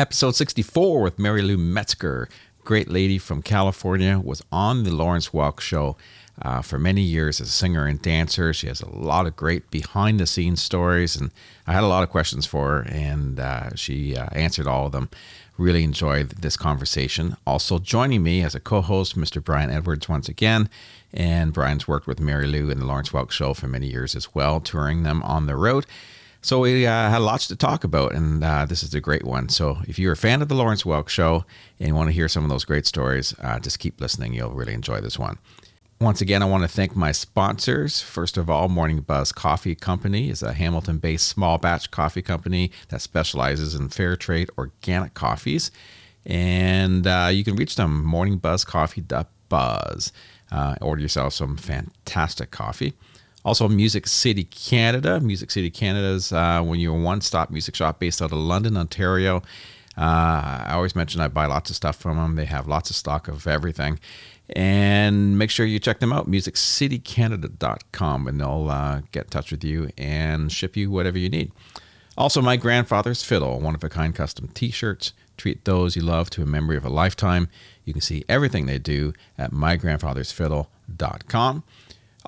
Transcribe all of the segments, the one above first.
Episode 64 with Mary Lou Metzger, great lady from California, was on the Lawrence Welk Show uh, for many years as a singer and dancer. She has a lot of great behind the scenes stories, and I had a lot of questions for her, and uh, she uh, answered all of them. Really enjoyed this conversation. Also joining me as a co-host, Mr. Brian Edwards once again, and Brian's worked with Mary Lou and the Lawrence Welk Show for many years as well, touring them on the road. So we uh, had lots to talk about, and uh, this is a great one. So if you're a fan of the Lawrence Welk Show and want to hear some of those great stories, uh, just keep listening. You'll really enjoy this one. Once again, I want to thank my sponsors. First of all, Morning Buzz Coffee Company is a Hamilton based small batch coffee company that specializes in fair trade organic coffees. And uh, you can reach them, morningbuzzcoffee.buzz. Uh, order yourself some fantastic coffee. Also, Music City Canada. Music City Canada is uh, when you're a one stop music shop based out of London, Ontario. Uh, I always mention I buy lots of stuff from them. They have lots of stock of everything. And make sure you check them out, musiccitycanada.com, and they'll uh, get in touch with you and ship you whatever you need. Also, My Grandfather's Fiddle, one of a kind custom t shirts. Treat those you love to a memory of a lifetime. You can see everything they do at mygrandfathersfiddle.com.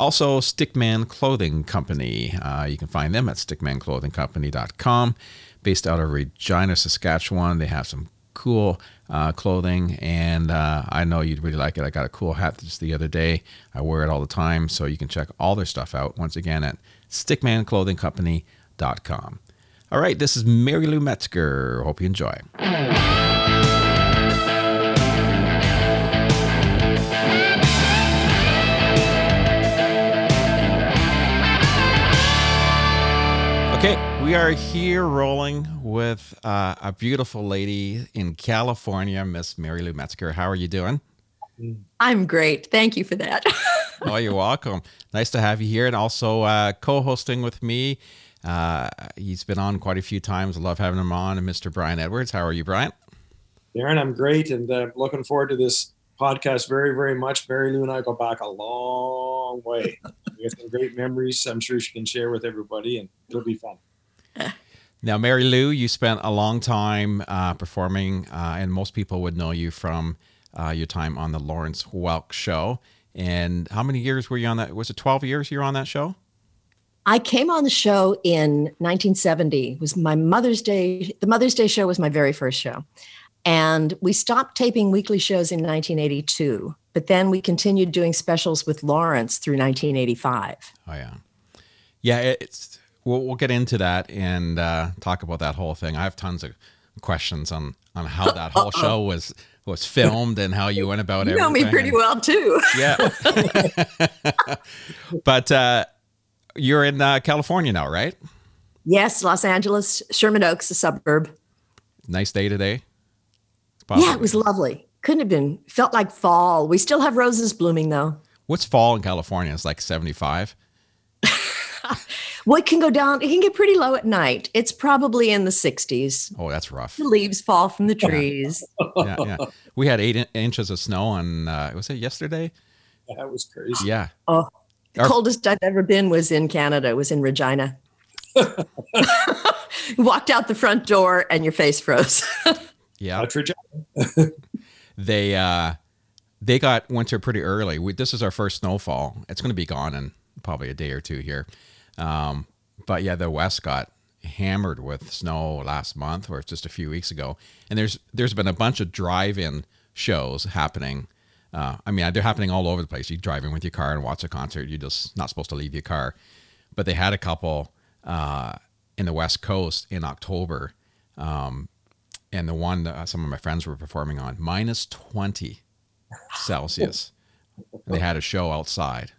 Also, Stickman Clothing Company. Uh, you can find them at stickmanclothingcompany.com. Based out of Regina, Saskatchewan. They have some cool uh, clothing, and uh, I know you'd really like it. I got a cool hat just the other day. I wear it all the time, so you can check all their stuff out once again at stickmanclothingcompany.com. All right, this is Mary Lou Metzger. Hope you enjoy. We are here rolling with uh, a beautiful lady in California, Miss Mary Lou Metzger. How are you doing? I'm great. Thank you for that. oh, you're welcome. Nice to have you here, and also uh, co-hosting with me. Uh, he's been on quite a few times. I love having him on. And Mr. Brian Edwards. How are you, Brian? Darren, I'm great, and uh, looking forward to this podcast very, very much. Mary Lou and I go back a long way. we have some great memories. I'm sure she can share with everybody, and it'll be fun. Now, Mary Lou, you spent a long time uh, performing, uh, and most people would know you from uh, your time on the Lawrence Welk show. And how many years were you on that? Was it 12 years you were on that show? I came on the show in 1970. It was my Mother's Day. The Mother's Day show was my very first show. And we stopped taping weekly shows in 1982, but then we continued doing specials with Lawrence through 1985. Oh, yeah. Yeah, it's we'll, we'll get into that and uh, talk about that whole thing. I have tons of questions on on how that whole show was was filmed and how you went about it. You know me pretty well too. Yeah. but uh, you're in uh, California now, right? Yes, Los Angeles, Sherman Oaks, a suburb. Nice day today. Yeah, it was lovely. Couldn't have been. Felt like fall. We still have roses blooming though. What's fall in California? It's like 75. well, it can go down. It can get pretty low at night. It's probably in the 60s. Oh, that's rough. The leaves fall from the trees. yeah, yeah. We had eight in- inches of snow on, uh, was it yesterday? That was crazy. Yeah. Oh, the Our- coldest I've ever been was in Canada. It was in Regina. walked out the front door and your face froze. Yeah. they uh they got winter pretty early. We, this is our first snowfall. It's going to be gone in probably a day or two here. Um, but yeah, the west got hammered with snow last month or just a few weeks ago. And there's there's been a bunch of drive-in shows happening. Uh, I mean, they're happening all over the place. You drive in with your car and watch a concert. You're just not supposed to leave your car. But they had a couple uh, in the West Coast in October. Um, and the one that some of my friends were performing on minus 20 Celsius. they had a show outside.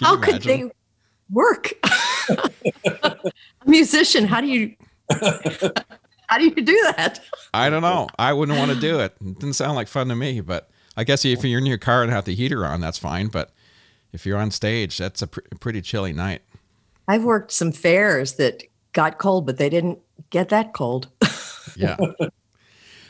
how could they work? a musician, how do you how do you do that? I don't know. I wouldn't want to do it. It didn't sound like fun to me, but I guess if you're in your car and have the heater on, that's fine. But if you're on stage, that's a pr- pretty chilly night. I've worked some fairs that got cold, but they didn't get that cold. yeah.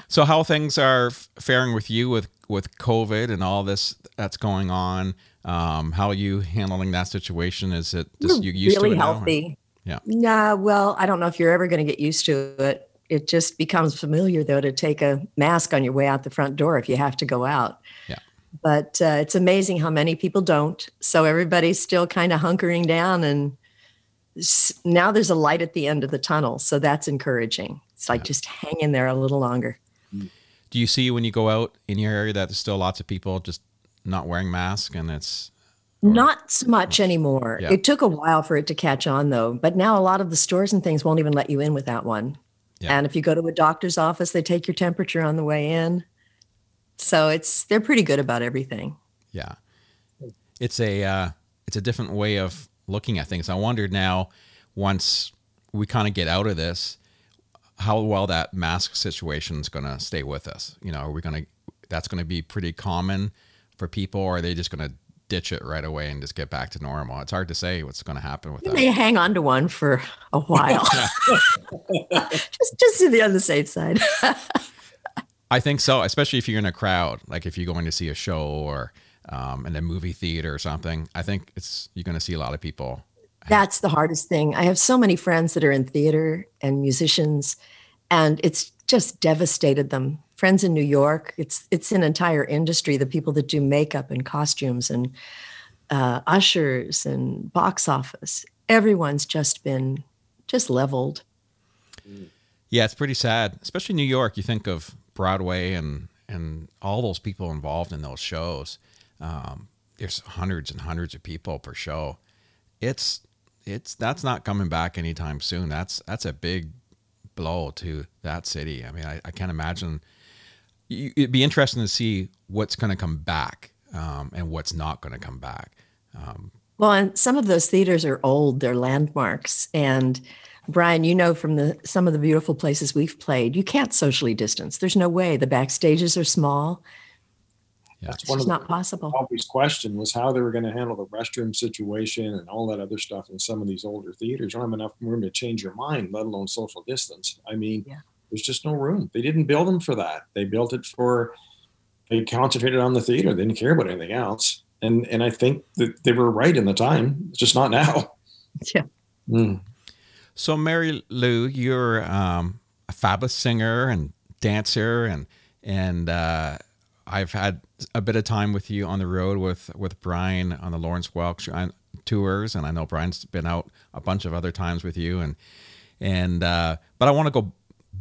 So how things are faring with you with with COVID and all this that's going on? Um, how are you handling that situation? Is it just you used really to it Really healthy? Now, yeah. Nah. Well, I don't know if you're ever going to get used to it. It just becomes familiar, though, to take a mask on your way out the front door if you have to go out. Yeah. But uh, it's amazing how many people don't. So everybody's still kind of hunkering down, and now there's a light at the end of the tunnel. So that's encouraging. It's like just hang in there a little longer. Do you see when you go out in your area that there's still lots of people just not wearing masks and it's Not so much anymore. Yeah. It took a while for it to catch on, though. But now a lot of the stores and things won't even let you in without one. Yeah. And if you go to a doctor's office, they take your temperature on the way in. So it's they're pretty good about everything. Yeah, it's a uh, it's a different way of looking at things. I wondered now, once we kind of get out of this, how well that mask situation is going to stay with us. You know, are we going to that's going to be pretty common for people, or are they just going to ditch it right away and just get back to normal? It's hard to say what's going to happen with You that. may hang on to one for a while. just just to be on the safe side. I think so, especially if you're in a crowd, like if you're going to see a show or um, in a movie theater or something. I think it's you're going to see a lot of people. That's the hardest thing. I have so many friends that are in theater and musicians, and it's just devastated them. Friends in New York, it's it's an entire industry. The people that do makeup and costumes and uh, ushers and box office, everyone's just been just leveled. Yeah, it's pretty sad, especially New York. You think of Broadway and and all those people involved in those shows. Um, there's hundreds and hundreds of people per show. It's it's that's not coming back anytime soon. That's that's a big blow to that city. I mean, I, I can't imagine. It'd be interesting to see what's going to come back um, and what's not going to come back. Um, Well, and some of those theaters are old; they're landmarks. And Brian, you know from the some of the beautiful places we've played, you can't socially distance. There's no way. The backstages are small. Yeah, That's It's of just the not possible. always question was how they were going to handle the restroom situation and all that other stuff in some of these older theaters. You don't have enough room to change your mind, let alone social distance. I mean, Yeah. there's just no room. They didn't build them for that. They built it for they concentrated on the theater. They didn't care about anything else. And and I think that they were right in the time. It's just not now. Yeah. Mm. So, Mary Lou, you're um, a fabulous singer and dancer, and and uh, I've had a bit of time with you on the road with with Brian on the Lawrence Welk uh, tours, and I know Brian's been out a bunch of other times with you, and and uh, but I want to go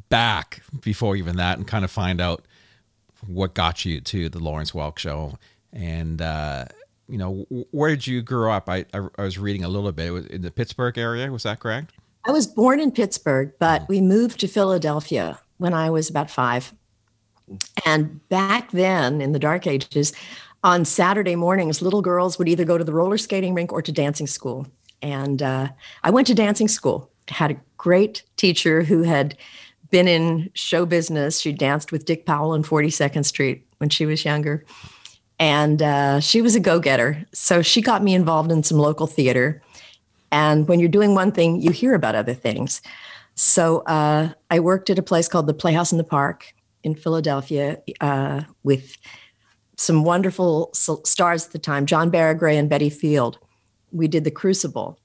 back before even that and kind of find out what got you to the Lawrence Welk show, and uh, you know where did you grow up? I, I I was reading a little bit. It was in the Pittsburgh area. Was that correct? I was born in Pittsburgh, but we moved to Philadelphia when I was about five. And back then, in the dark ages, on Saturday mornings, little girls would either go to the roller skating rink or to dancing school. And uh, I went to dancing school, had a great teacher who had been in show business. She danced with Dick Powell on 42nd Street when she was younger. And uh, she was a go getter. So she got me involved in some local theater. And when you're doing one thing, you hear about other things. So uh, I worked at a place called the Playhouse in the Park in Philadelphia uh, with some wonderful stars at the time, John Baragrey and Betty Field. We did The Crucible.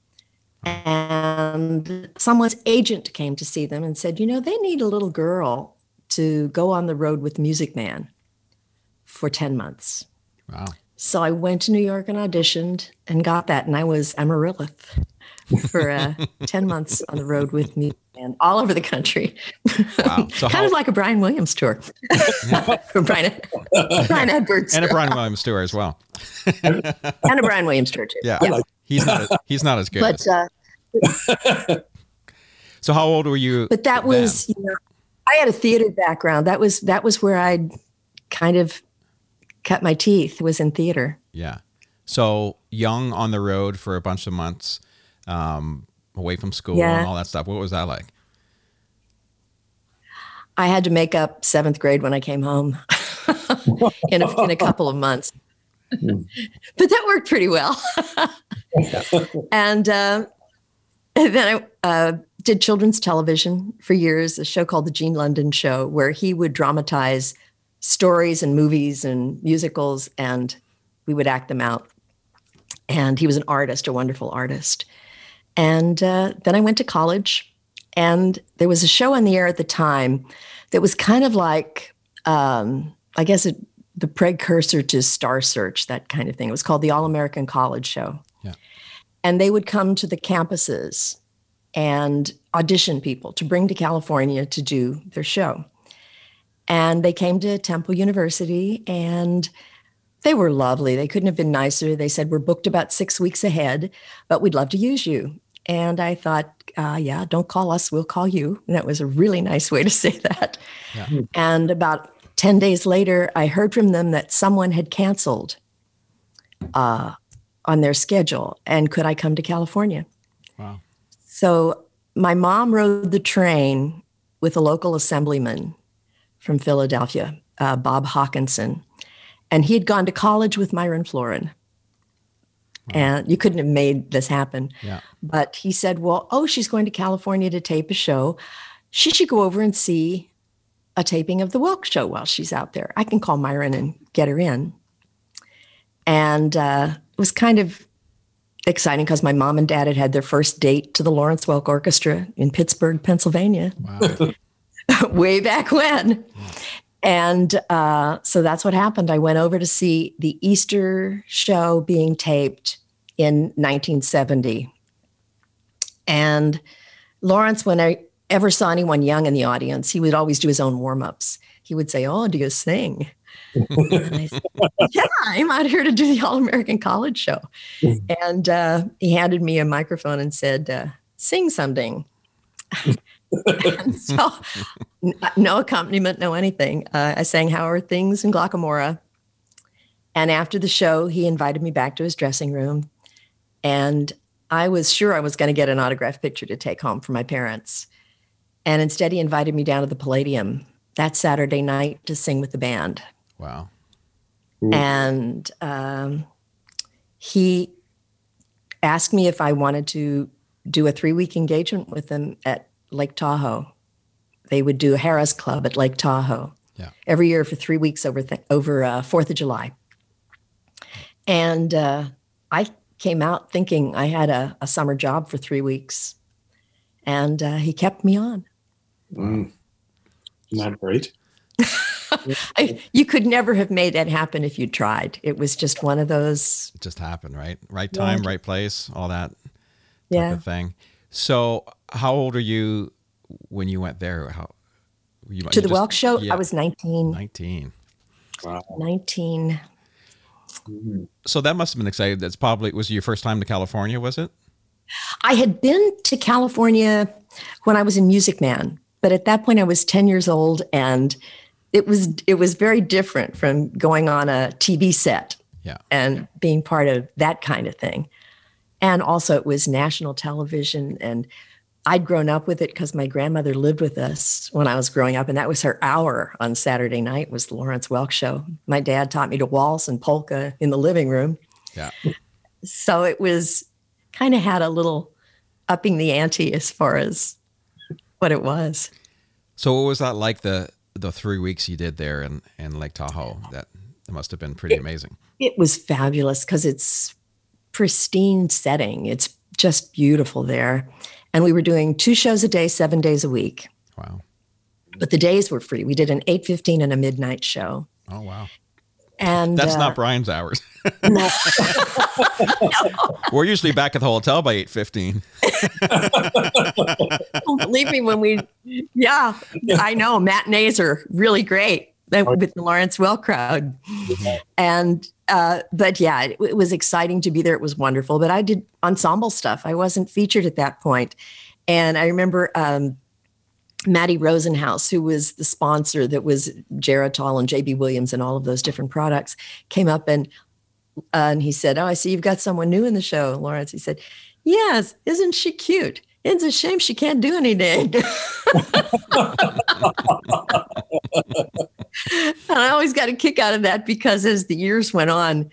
And someone's agent came to see them and said, you know, they need a little girl to go on the road with Music Man for 10 months. Wow. So I went to New York and auditioned and got that. And I was Amaryllis for uh, 10 months on the road with me and all over the country. Wow. So kind how- of like a Brian Williams tour. For Brian, Brian Edwards and a Brian Williams tour as well. and a Brian Williams tour too. Yeah, he's not. He's not as good. But uh, so how old were you? but that then? was you know, I had a theater background. That was that was where I'd kind of cut my teeth was in theater. yeah. So young on the road for a bunch of months, um, away from school Yeah. and all that stuff. What was that like? I had to make up seventh grade when I came home in, a, in a couple of months. but that worked pretty well. and uh, then I uh, did children's television for years, a show called The Gene London Show, where he would dramatize stories and movies and musicals, and we would act them out. And he was an artist, a wonderful artist. And uh, then I went to college And there was a show on the air at the time that was kind of like, um, I guess, it, the precursor to Star Search, that kind of thing. It was called the All American College Show. Yeah. And they would come to the campuses and audition people to bring to California to do their show. And they came to Temple University and they were lovely. They couldn't have been nicer. They said, We're booked about six weeks ahead, but we'd love to use you. And I thought, uh, yeah, don't call us, we'll call you. And that was a really nice way to say that. Yeah. And about 10 days later, I heard from them that someone had canceled uh, on their schedule. And could I come to California? Wow. So my mom rode the train with a local assemblyman from Philadelphia, uh, Bob Hawkinson. And he had gone to college with Myron Floren. And you couldn't have made this happen. Yeah. But he said, Well, oh, she's going to California to tape a show. She should go over and see a taping of the Welk show while she's out there. I can call Myron and get her in. And uh, it was kind of exciting because my mom and dad had had their first date to the Lawrence Welk Orchestra in Pittsburgh, Pennsylvania, Wow. way back when. And uh, so that's what happened. I went over to see the Easter show being taped in 1970. And Lawrence, when I ever saw anyone young in the audience, he would always do his own warm ups. He would say, Oh, do you sing? And I said, yeah, I'm out here to do the All American College Show. And uh, he handed me a microphone and said, uh, Sing something. And so, n- no accompaniment, no anything. Uh, I sang How Are Things in Glocca Morra. And after the show, he invited me back to his dressing room. And I was sure I was going to get an autograph picture to take home for my parents. And instead, he invited me down to the Palladium that Saturday night to sing with the band Wow. and um, he asked me if I wanted to do a three week engagement with them at Lake Tahoe. They would do a Harrah's Club at Lake Tahoe Yeah. every year for three weeks over th- over uh, Fourth of July. And uh, I came out thinking I had a, a summer job for three weeks, and uh, he kept me on. Mm. Isn't that great? I, you could never have made that happen if you tried. It was just one of those. It just happened, right? Right Yeah. time, right place, all that type Yeah. of thing. So, how old are you when you went there? How you To you the just- Welk show, yeah, I was 19. 19. Wow. 19. Mm. So that must have been exciting. That's probably was your first time to California, was it? I had been to California when I was in Music Man, but at that point I was 10 years old and it was it was very different from going on a TV set Yeah. and being part of that kind of thing. And also it was national television and I'd grown up with it because my grandmother lived with us when I was growing up, and that was her hour on Saturday night was the Lawrence Welk show. My dad taught me to waltz and polka in the living room. Yeah. So it was kind of had a little upping the ante as far as what it was. So what was that like the the three weeks you did there in, in Lake Tahoe? That, that must have been pretty amazing. It was fabulous because it's pristine setting. It's just beautiful there. And we were doing two shows a day, seven days a week. Wow. But the days were free. We did an 8:15 and a midnight show. Oh wow. And That's uh, not Brian's hours. no. We're usually back at the hotel by eight fifteen. believe me when we yeah i know matinees are really great uh, with the lawrence Welk crowd and uh, but yeah it, it was exciting to be there it was wonderful but i did ensemble stuff i wasn't featured at that point. and i remember um, Matty Rosenhaus, who was the sponsor that was Geritol and JB Williams and all of those different products, came up and uh, and he said, "Oh, I see you've got someone new in the show, Lawrence." He said, "Yes, isn't she cute? It's a shame she can't do anything." and I always got a kick out of that because as the years went on,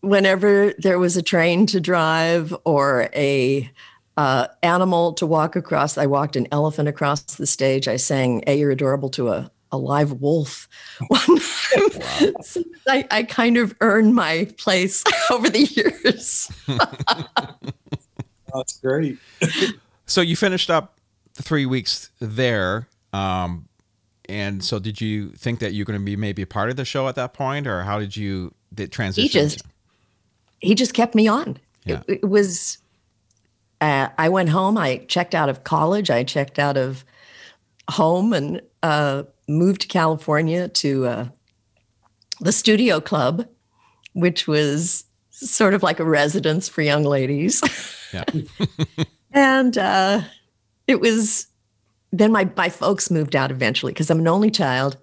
whenever there was a train to drive or a uh, animal to walk across, I walked an elephant across the stage. I sang "Hey, You're Adorable" to a a live wolf one time. So I, I kind of earned my place over the years. That's great. So you finished up the three weeks there. Um, and so, did you think that you're going to be maybe a part of the show at that point, or how did you did transition? He just he just kept me on. Yeah. It, it was. Uh, I went home. I checked out of college. I checked out of home and uh, moved to California to uh, the Studio Club, which was sort of like a residence for young ladies. Yeah. and uh, it was then my my folks moved out eventually because I'm an only child,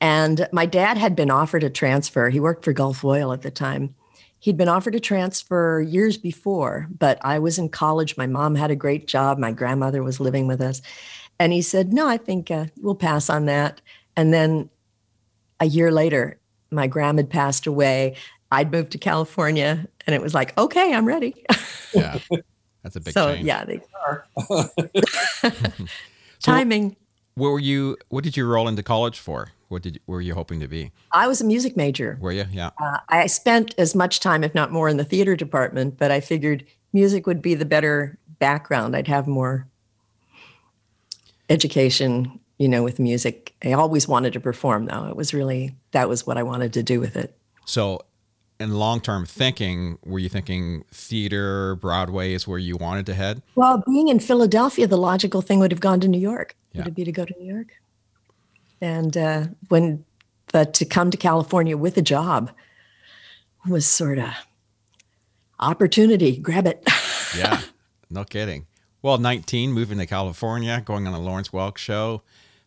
and my dad had been offered a transfer. He worked for Gulf Oil at the time. He'd been offered a transfer years before, but I was in college. My mom had a great job. My grandmother was living with us, and he said, "No, I think uh, we'll pass on that." And then a year later, my grandma had passed away. I'd moved to California, and it was like, "Okay, I'm ready." yeah, that's a big so change. yeah, they, So- timing. What were you? What did you roll into college for? What did you, were you hoping to be? I was a music major. Were you? Yeah. Uh, I spent as much time, if not more, in the theater department, but I figured music would be the better background. I'd have more education, you know, with music. I always wanted to perform, though. It was really, that was what I wanted to do with it. So, in long term thinking, were you thinking theater, Broadway is where you wanted to head? Well, being in Philadelphia, the logical thing would have gone to New York. Yeah. Would it be to go to New York? And uh, when, but to come to California with a job was sort of opportunity. Grab it. Yeah. no kidding. Well, 19, moving to California, going on a Lawrence Welk show.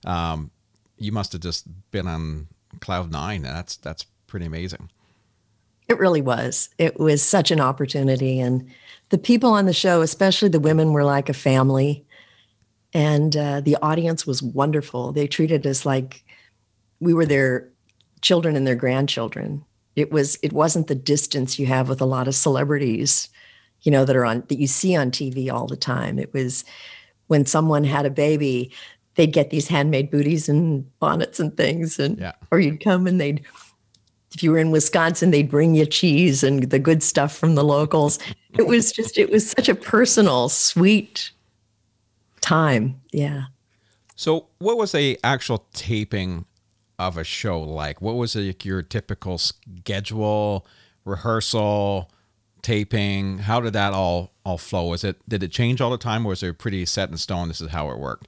Um, you must have just been on cloud nine. That's that's pretty amazing. It really was. It was such an opportunity. And the people on the show, especially the women, were like a family. And uh, the audience was wonderful. They treated us like we were their children and their grandchildren. It was it wasn't the distance you have with a lot of celebrities, you know, that are on that you see on TV all the time. It was when someone had a baby, they'd get these handmade booties and bonnets and things. And Yeah. or you'd come and they'd if you were in Wisconsin, they'd bring you cheese and the good stuff from the locals. It was just, it was such a personal, sweet time. Yeah. So, what was a actual taping of a show like? What was like your typical schedule, rehearsal, taping? How did that all all flow? Was it did it change all the time, or was it pretty set in stone? This is how it worked.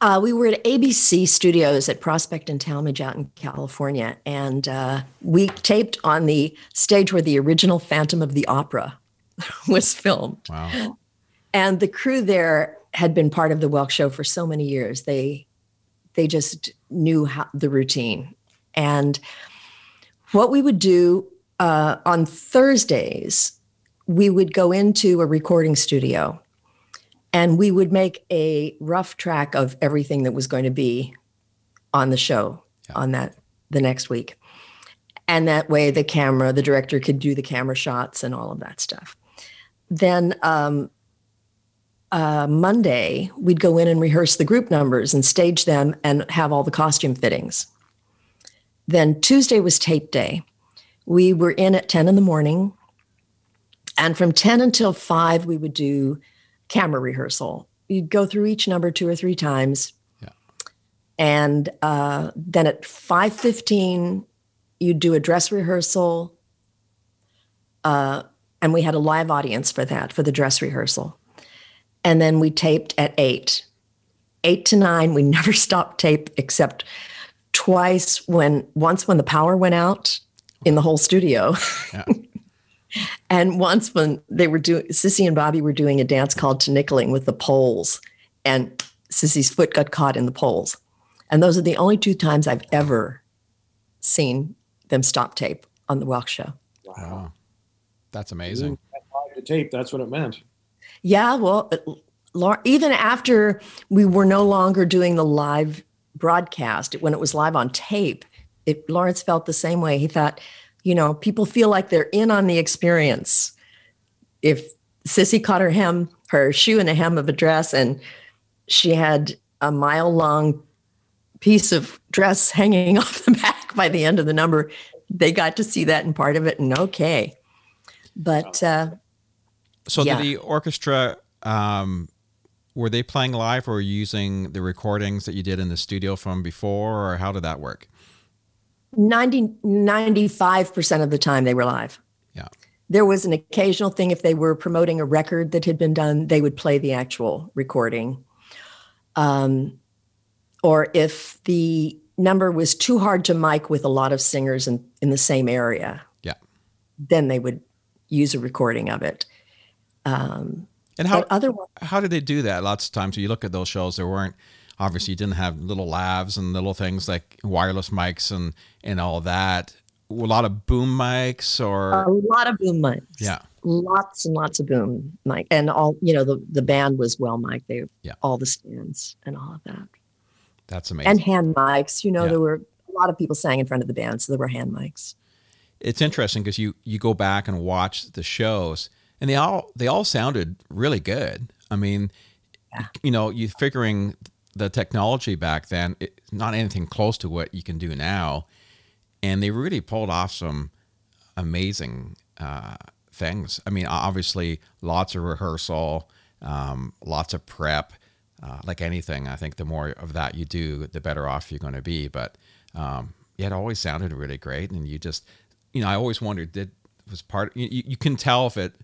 Uh, we were at ABC Studios at Prospect and Talmadge out in California, and uh, we taped on the stage where the original Phantom of the Opera was filmed. Wow. and the crew there had been part of the Welk show for so many years. They they just knew how the routine. And what we would do uh, on Thursdays, we would go into a recording studio and we would make a rough track of everything that was going to be on the show Yeah. on that the next week. And that way the camera, the director could do the camera shots and all of that stuff. Then um, uh, Monday, we'd go in and rehearse the group numbers and stage them and have all the costume fittings. Then Tuesday was tape day. We were in at 10 in the morning. And from 10 until 5, we would do camera rehearsal. You'd go through each number two or three times. Yeah. And uh, then at 5.15, you'd do a dress rehearsal. Uh, and we had a live audience for that, for the dress rehearsal and then we taped at eight. Eight to nine, we never stopped tape except twice when once when the power went out in the whole studio. Yeah. and once when they were doing Cissy and Bobby were doing a dance called tinikling with the poles, and Cissy's foot got caught in the poles. And those are the only two times I've ever seen them stop tape on the Welk show. Wow. Wow. That's amazing. Live to tape. That's what it meant. Yeah, well, even after we were no longer doing the live broadcast, when it was live on tape, it, Lawrence felt the same way. He thought, you know, people feel like they're in on the experience. If Cissy caught her hem, her shoe in the hem of a dress, and she had a mile long piece of dress hanging off the back by the end of the number, they got to see that in part of it, and okay. But uh, So Yeah. did the orchestra um, were they playing live or using the recordings that you did in the studio from before, or how did that work? 90, 95% of the time they were live. Yeah. There was an occasional thing if they were promoting a record that had been done, they would play the actual recording. Um, or if the number was too hard to mic with a lot of singers in, in the same area, Yeah. then they would use a recording of it. Um, And how otherwise, how did they do that? Lots of times, you look at those shows, there weren't obviously you didn't have little lavs and little things like wireless mics and and all that. A lot of boom mics, or a lot of boom mics. yeah, lots and lots of boom mic and all you know the the band was well mic they Yeah. all the stands and all of that that's amazing. and hand mics you know Yeah. there were a lot of people sang in front of the band so there were hand mics it's interesting because you you go back and watch the shows and they all they all sounded really good i mean Yeah. you know you figuring the technology back then it, not anything close to what you can do now. And they really pulled off some amazing uh, things. I mean obviously lots of rehearsal um, lots of prep uh, like anything i think the more of that you do the better off you're going to be. But um, yeah, it always sounded really great. And you just you know i always wondered did was part you you can tell if it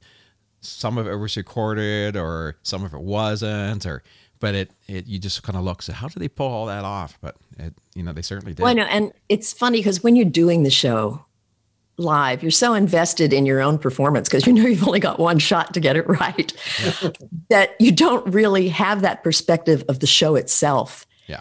some of it was recorded or some of it wasn't or but it, it you just kind of look so how did they pull all that off but it you know they certainly did well i know and it's funny because when you're doing the show live you're so invested in your own performance because you know you've only got one shot to get it right that you don't really have that perspective of the show itself Yeah.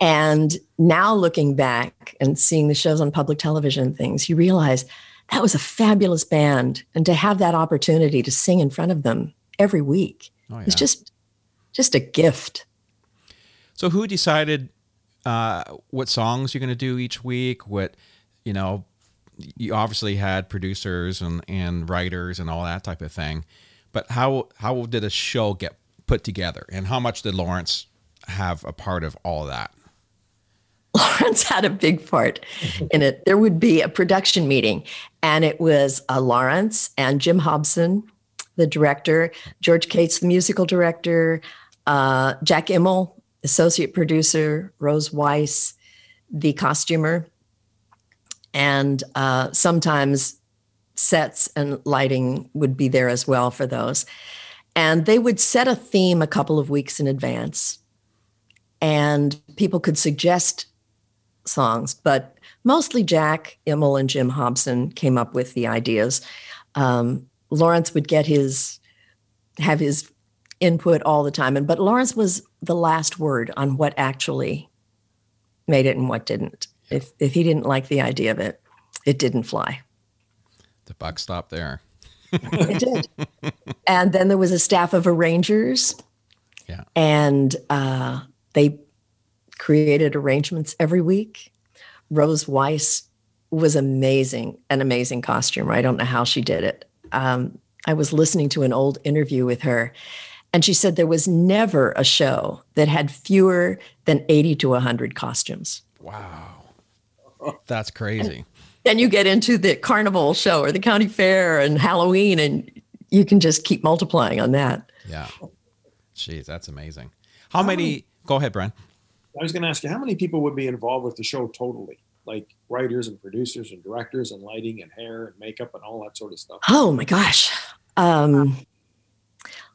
and now looking back and seeing the shows on public television and things you realize that was a fabulous band and to have that opportunity to sing in front of them every week oh, yeah. it's just just a gift. So who decided uh, what songs you're going to do each week? What you know you obviously had producers and, and writers and all that type of thing but how how did a show get put together? And how much did lawrence have a part of all of that? Lawrence had a big part in it. There would be a production meeting, and it was uh, Lawrence and Jim Hobson, the director, George Cates, the musical director, uh, Jack Imel, associate producer, Rose Weiss, the costumer, and uh, sometimes sets and lighting would be there as well for those. And they would set a theme a couple of weeks in advance, and people could suggest songs, but mostly Jack Imel and Jim Hobson came up with the ideas. Um, Lawrence would get his have his input all the time, and but Lawrence was the last word on what actually made it and what didn't. If if he didn't like the idea of it, it didn't fly. the buck stopped there It did. and then there was a staff of arrangers. Yeah. And uh, they created arrangements every week. Rose Weiss was amazing, an amazing costumer. I don't know how she did it. Um, I was listening to an old interview with her, and she said there was never a show that had fewer than 80 to 100 costumes. wow that's crazy Then you get into the carnival show or the county fair and Halloween, and you can just keep multiplying on that. Yeah. Jeez, that's amazing. How many? Go ahead, Brian. I was going to ask you, how many people would be involved with the show totally? Like writers and producers and directors and lighting and hair and makeup and all that sort of stuff. Oh my gosh. Um,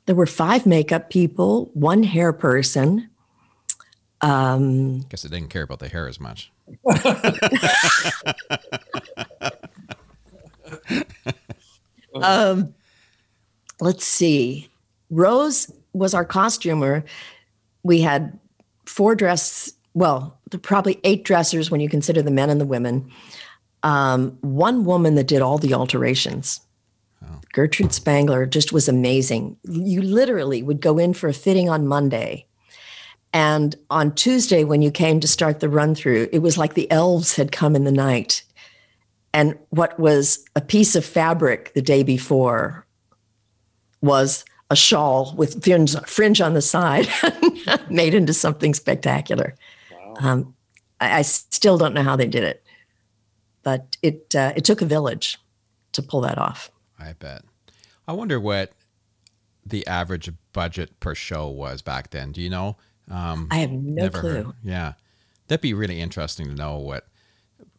there were five makeup people, one hair person. Um, Guess I didn't care about the hair as much. um, let's see. Rose was our costumer. We had four dress, well, probably eight dressers when you consider the men and the women. Um, one woman that did all the alterations. Oh. Gertrude Spangler just was amazing. You literally would go in for a fitting on Monday. And on Tuesday, when you came to start the run through, it was like the elves had come in the night. And what was a piece of fabric the day before was a shawl with fringe, fringe on the side, made into something spectacular. Um, I, I still don't know how they did it, but it uh, it took a village to pull that off. I bet. I wonder what the average budget per show was back then? Do you know? Um, I have no clue. heard. Yeah, that'd be really interesting to know what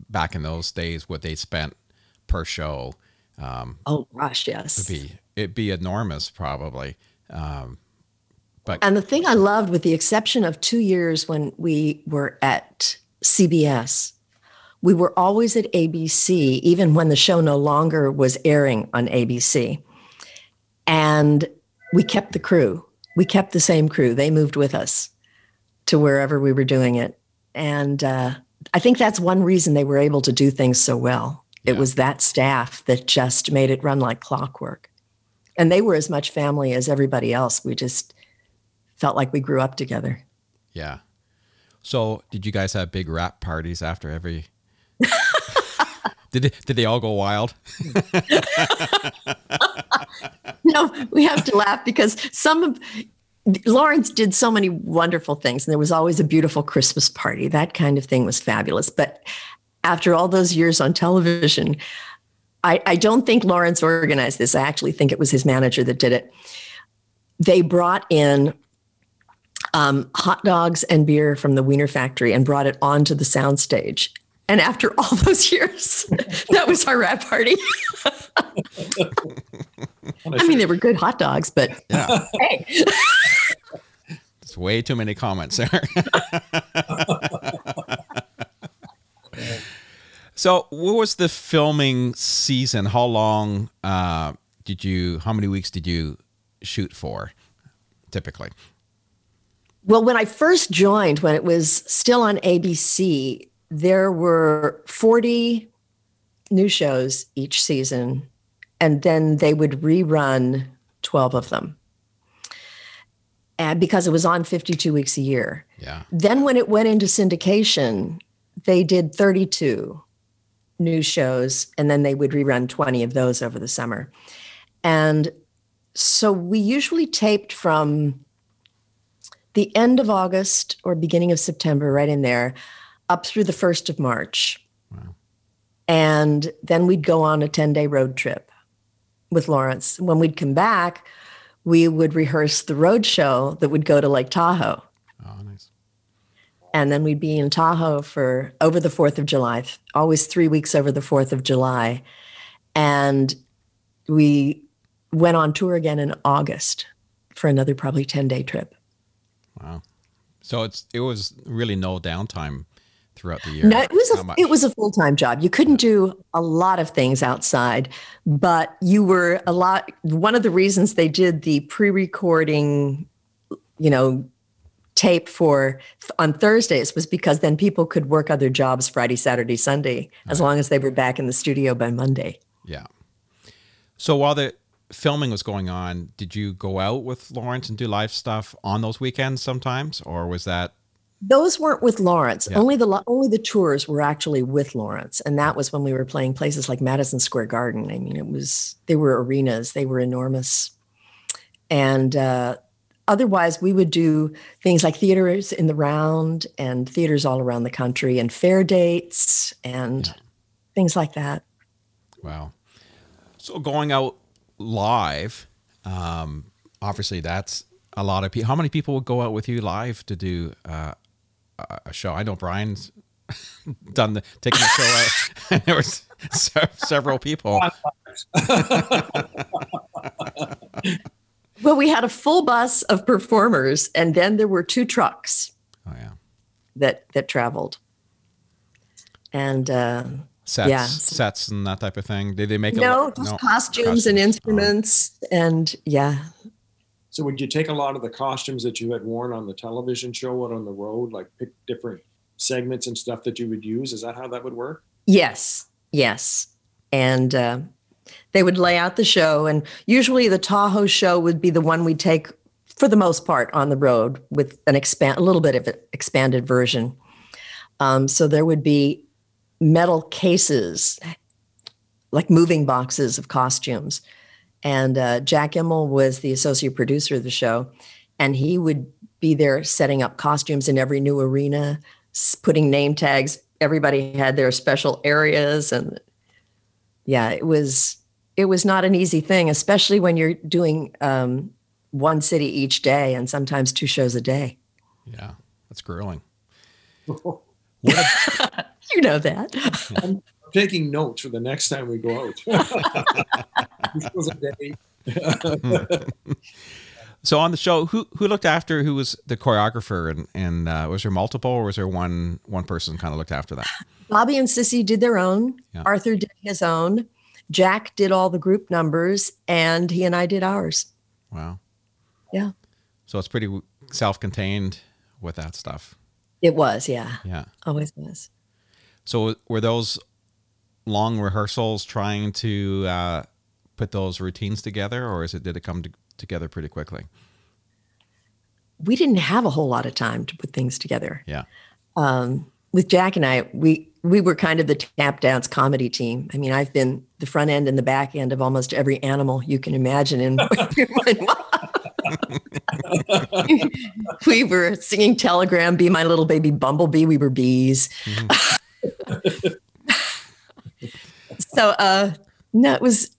back in those days what they spent per show. Um, Oh gosh, yes. it'd be it'd be enormous probably. Um, but And the thing I loved, with the exception of two years when we were at CBS, we were always at ABC, even when the show no longer was airing on ABC. And we kept the crew. We kept the same crew. They moved with us to wherever we were doing it. And uh, I think that's one reason they were able to do things so well. It was that staff that just made it run like clockwork. And they were as much family as everybody else. We just felt like we grew up together. yeah. So did you guys have big wrap parties after every? did they, did they all go wild? No, we have to laugh because some of Lawrence did so many wonderful things, and there was always a beautiful Christmas party. That kind of thing was fabulous. But after all those years on television, I, I don't think Lawrence organized this. I actually think it was his manager that did it. They brought in um, hot dogs and beer from the Wiener factory and brought it onto the soundstage. And after all those years, that was our wrap party. I mean, they were good hot dogs, but Yeah, hey, it's way too many comments there. so, what was the filming season? How long uh, did you? How many weeks did you shoot for? Typically, well, when I first joined, when it was still on ABC, there were 40 new shows each season, and then they would rerun 12 of them. And because it was on 52 weeks a year. yeah, Then, when it went into syndication, they did 32 new shows, and then they would rerun 20 of those over the summer. And so we usually taped from the end of August or beginning of September, right in there, up through the 1st of March. Wow. And then we'd go on a 10 day road trip with Lawrence. When we'd come back, we would rehearse the road show that would go to Lake Tahoe oh, nice. and then we'd be in Tahoe for over the 4th of July, always three weeks over the 4th of July. And we went on tour again in August for another probably 10 day trip. Wow. So it's it was really no downtime throughout the year. No, it was a it was a full time job. You couldn't do a lot of things outside, but you were a lot. One of the reasons they did the pre recording, you know, tape for on Thursdays was because then people could work other jobs Friday, Saturday, Sunday, as long as they were back in the studio by Monday. Yeah. So while the filming was going on, did you go out with Lawrence and do live stuff on those weekends sometimes, or was that Those weren't with Lawrence. Yeah. Only the only the tours were actually with Lawrence, and that was when we were playing places like Madison Square Garden. I mean, it was they were arenas, they were enormous, and uh, otherwise we would do things like theaters in the round and theaters all around the country and fair dates and things like that. wow? So going out live, um, obviously that's a lot of people. How many people would go out with you live to do uh, a- a show? I know Brian's done the taking the show out, and there was se- several people. Well, we had a full bus of performers, and then there were two trucks Oh yeah, that that traveled, and. Uh, sets, Yeah. sets, and that type of thing. Did they make it? no, look- just costumes and Costumes. Oh. instruments, and yeah, So would you take a lot of the costumes that you had worn on the television show out on the road, like pick different segments and stuff that you would use? Is that how that would work? yes, yes, and uh, they would lay out the show, and usually the Tahoe show would be the one we take for the most part on the road with an expand a little bit of an expanded version. Um, so there would be metal cases, like moving boxes of costumes, and uh, Jack Imel was the associate producer of the show, and he would be there setting up costumes in every new arena, putting name tags. Everybody had their special areas, and yeah, it was it was not an easy thing, especially when you're doing um, one city each day and sometimes two shows a day. Yeah, that's grueling. I'm You know that. I'm taking notes for the next time we go out. This was a day. So on the show, who who looked after who was the choreographer and and uh, was there multiple or was there one one person kind of looked after that? Bobby and Cissy did their own. Yeah. Arthur did his own. Jack did all the group numbers, and he and I did ours. Wow. Yeah. So it's pretty self-contained with that stuff. It was, yeah, Yeah. always was. So were those long rehearsals trying to uh, put those routines together, or is it did it come to, together pretty quickly? We didn't have a whole lot of time to put things together. Yeah. um, with Jack and I, we we were kind of the tap dance comedy team. I mean, I've been the front end and the back end of almost every animal you can imagine. And we were singing Telegram, "Be My Little Baby Bumblebee." We were bees. So, uh, no, it was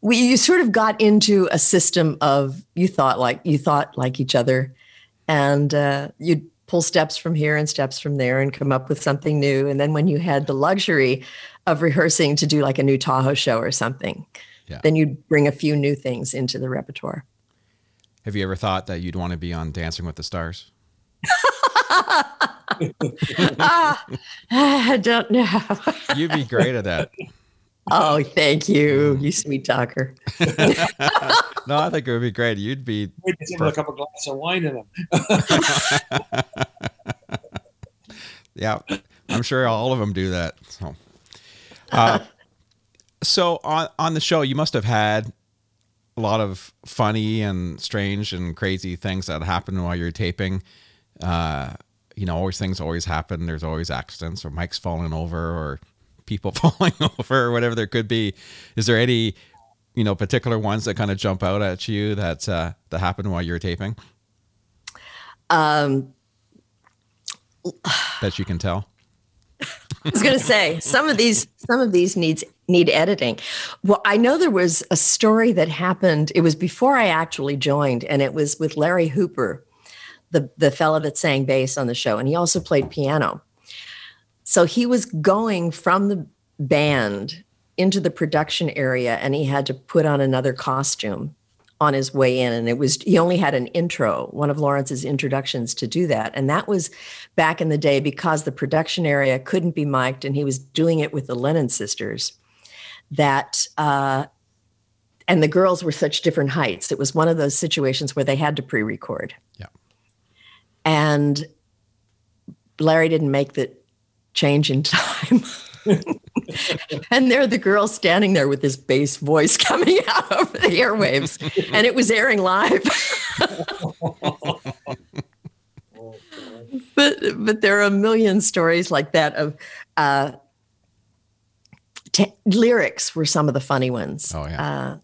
we you sort of got into a system of you thought like you thought like each other and uh, you'd pull steps from here and steps from there and come up with something new and then when you had the luxury of rehearsing to do like a new tahoe show or something Yeah. then you'd bring a few new things into the repertoire Have you ever thought that you'd want to be on Dancing with the Stars? ah, i don't know You'd be great at that. oh thank you you sweet talker No, I think it would be great. You'd be Wait to give him a couple glasses of wine in them. yeah. I'm sure all of them do that. So, uh, so on on the show, you must have had a lot of funny and strange and crazy things that happened while you're taping. Uh, you know, always things always happen. There's always accidents or mics falling over or people falling over or whatever there could be. Is there any, you know, particular ones that kind of jump out at you that uh, that happened while you're taping um, that you can tell? I was going to say some of these some of these needs need editing. Well, I know there was a story that happened. It was before I actually joined, and it was with Larry Hooper, the the fella that sang bass on the show, and he also played piano. So he was going from the band into the production area, and he had to put on another costume on his way in and it was he only had an intro one of lawrence's introductions to do that and that was back in the day because the production area couldn't be mic'd and he was doing it with the lennon sisters that uh and the girls were such different heights it was one of those situations where they had to pre-record. And larry didn't make the change in time and there the girls standing there with this bass voice coming out over the airwaves and it was airing live but but there are a million stories like that of uh t- lyrics were some of the funny ones Oh yeah. uh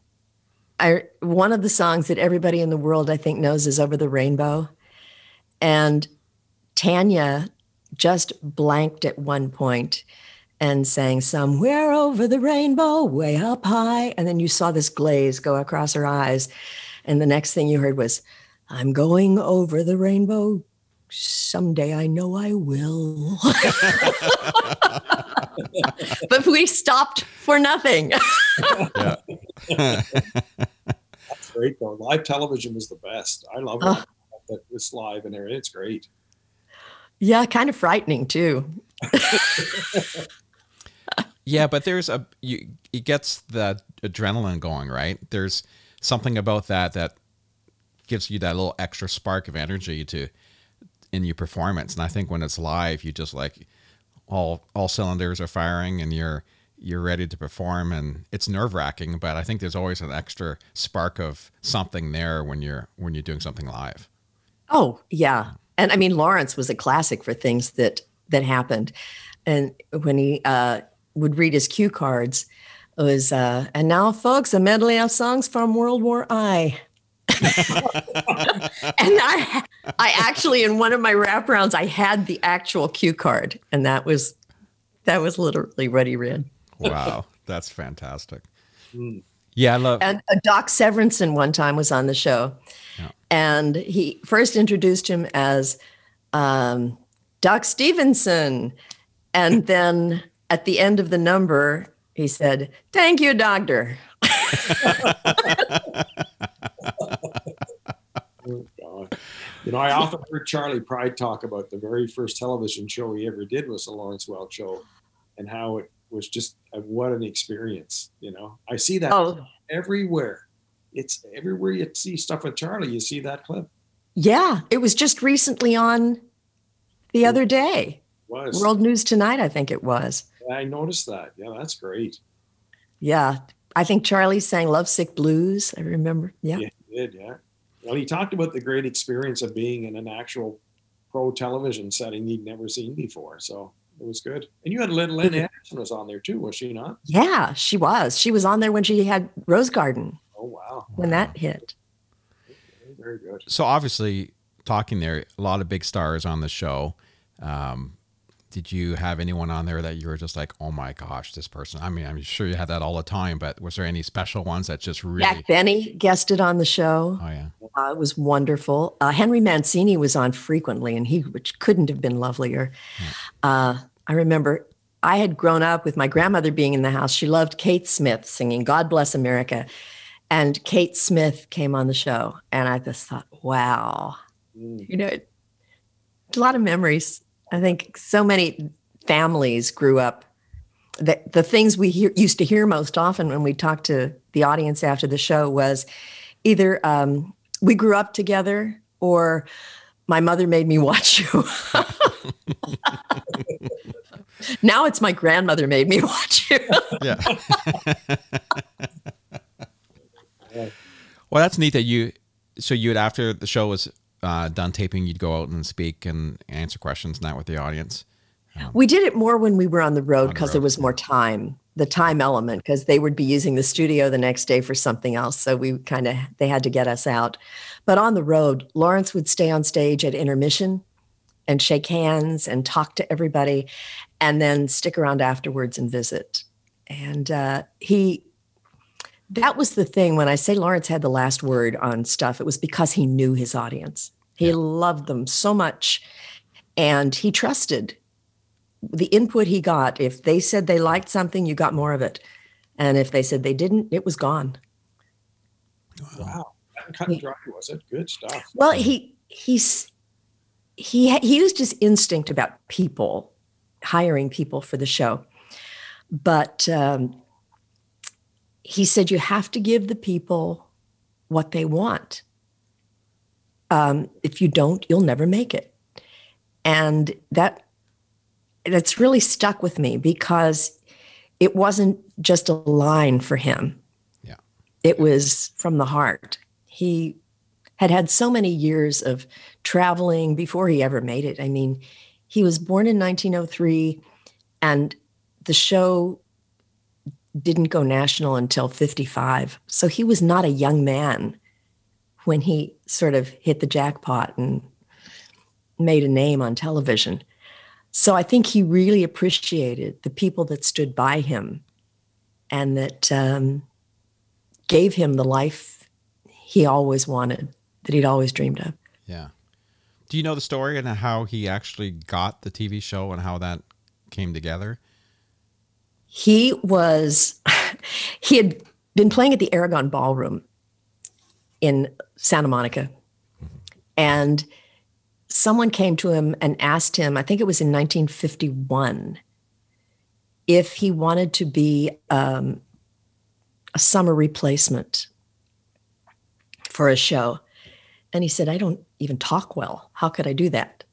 I one of the songs that everybody in the world I think knows is Over the Rainbow. And Tanya just blanked at one point and sang somewhere over the rainbow, way up high. And then you saw this glaze go across her eyes. And the next thing you heard was, I'm going over the rainbow. Someday I know I will. but we stopped for nothing. That's great though. Live television was the best. I love it. That it's live and everything. It's great. yeah, kind of frightening too. Yeah, but there's a you it gets that adrenaline going, right? There's something about that that gives you that little extra spark of energy to in your performance. And I think when it's live, you just like all all cylinders are firing and you're you're ready to perform and it's nerve wracking, but I think there's always an extra spark of something there when you're when you're doing something live. Oh, yeah. And I mean, Lawrence was a classic for things that that happened. And when he uh, would read his cue cards, it was, uh, and now, folks, a medley of songs from World War I. and I, I actually, in one of my wraparounds, I had the actual cue card, and that was, that was literally what he read. Wow, that's fantastic. Mm. Yeah, I love. And uh, Doc Severinsen one time was on the show, Yeah. and he first introduced him as um, Doc Stevenson, and then at the end of the number, he said, "Thank you, Doctor." Oh, You know, I often heard Charley Pride talk about the very first television show he ever did was the Lawrence Welk Show, and how it was just uh, what an experience. You know, I see that Oh, everywhere. It's everywhere you see stuff with Charley, you see that clip. yeah, it was just recently on the other day. Was World News Tonight, I think it was. I noticed that? Yeah, that's great. Yeah, I think Charley sang "Lovesick Blues." I remember. Yeah. Yeah, he did. Yeah. Well, he talked about the great experience of being in an actual pro television setting he'd never seen before. So it was good. And you had Lynn, Lynn Anderson was on there too, was she not? Yeah, she was. She was on there when she had Rose Garden Oh wow, when that hit. very good. so obviously, talking there, a lot of big stars on the show. Um, did you have anyone on there that you were just like, oh my gosh, this person? I mean, I'm sure you had that all the time, but was there any special ones that just really? Jack Benny guested on the show. Oh yeah, Uh, it was wonderful. Uh, Henry Mancini was on frequently, and he which couldn't have been lovelier. Uh, I remember I had grown up with my grandmother being in the house. She loved Kate Smith singing "God Bless America," and Kate Smith came on the show, and I just thought, wow, Mm. you know, a lot of memories. I think so many families grew up. The, the things we hear, used to hear most often when we talked to the audience after the show was either um, we grew up together or my mother made me watch you. now it's my grandmother made me watch you. yeah. well, that's neat that you. So you'd after the show was uh, done taping, you'd go out and speak and answer questions not with the audience. We did it more when we were on the road On the because there was more time, the time element, because they would be using the studio the next day for something else. So we kind of, they had to get us out. But on the road, Lawrence would stay on stage at intermission and shake hands and talk to everybody and then stick around afterwards and visit. And uh, he, that was the thing when I say Lawrence had the last word on stuff, it was because he knew his audience. He Yeah. loved them so much and he trusted the input he got. If they said they liked something, you got more of it. And if they said they didn't, it was gone. Wow, cut and dry was it? Good stuff. Well, he he's he he used his instinct about people, hiring people for the show, but um, he said you have to give the people what they want. Um, if you don't, you'll never make it, and that that's really stuck with me because it wasn't just a line for him. Yeah. it was from the heart. He had had so many years of traveling before he ever made it. I mean, he was born in 1903 and the show didn't go national until 55. So he was not a young man when he sort of hit the jackpot and made a name on television. So I think he really appreciated the people that stood by him and that um, gave him the life he always wanted, that he'd always dreamed of. Yeah. Do you know the story and how he actually got the TV show and how that came together? He was, he had been playing at the Aragon Ballroom in Santa Monica. And someone came to him and asked him, I think it was in 1951, if he wanted to be um, a summer replacement for a show. And he said, I don't even talk well. How could I do that?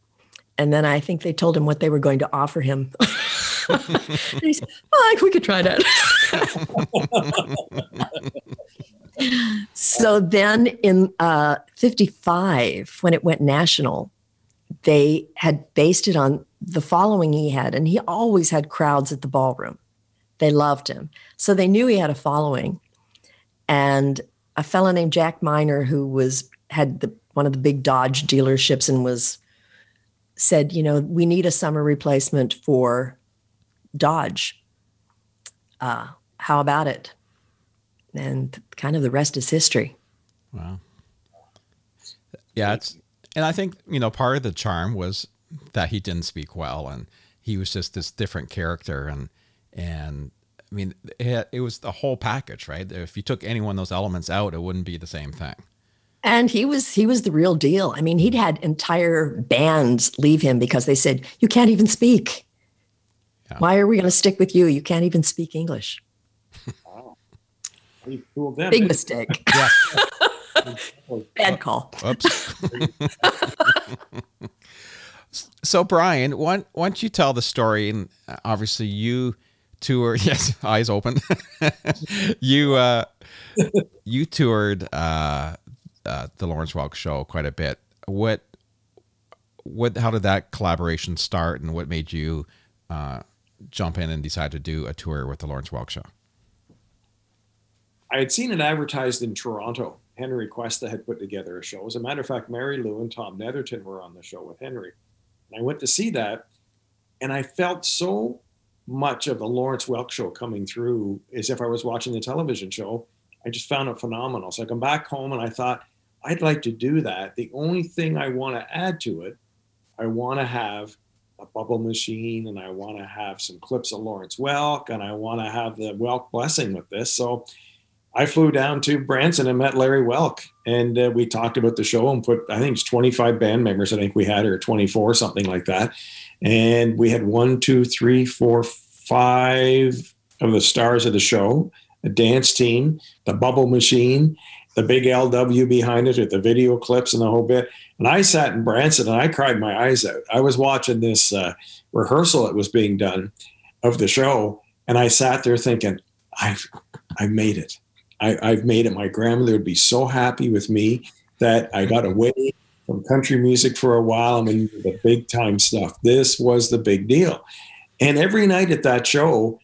And then I think they told him what they were going to offer him. and he said, oh, we could try that. so then in uh, 55, when it went national, they had based it on the following he had. And he always had crowds at the ballroom. They loved him. So they knew he had a following. And a fellow named Jack Miner, who was had the, one of the big Dodge dealerships and was said, you know, we need a summer replacement for Dodge. Uh, how about it? and kind of the rest is history. Wow. Yeah, it's and I think you know part of the charm was that he didn't speak well and he was just this different character and and I mean it, it was the whole package, right? If you took any one of those elements out, it wouldn't be the same thing. And he was he was the real deal. I mean, he'd had entire bands leave him because they said, "You can't even speak. Yeah. Why are we going to stick with you? You can't even speak English." Wow. Big mistake. Yeah. Bad call. Oops. so Brian, why, why don't you tell the story? And obviously, you toured. Yes, eyes open. you uh, you toured uh, uh, the Lawrence Welk show quite a bit. What what how did that collaboration start, and what made you uh, jump in and decide to do a tour with the Lawrence Welk show? I had seen it advertised in Toronto. Henry Cuesta had put together a show. As a matter of fact, Mary Lou and Tom Netherton were on the show with Henry. And I went to see that, and I felt so much of the Lawrence Welk show coming through as if I was watching the television show. I just found it phenomenal. So I come back home and I thought, I'd like to do that. The only thing I want to add to it, I want to have a bubble machine and I want to have some clips of Lawrence Welk and I want to have the Welk blessing with this. So I flew down to Branson and met Larry Welk and uh, we talked about the show and put, I think it's 25 band members, I think we had, or 24, something like that. And we had one, two, three, four, five of the stars of the show, a dance team, the bubble machine, the big LW behind it with the video clips and the whole bit. And I sat in Branson and I cried my eyes out. I was watching this uh, rehearsal that was being done of the show, and I sat there thinking, I've, I've made it. I, I've made it. My grandmother would be so happy with me that I got away from country music for a while. I mean, the big time stuff. This was the big deal. And every night at that show,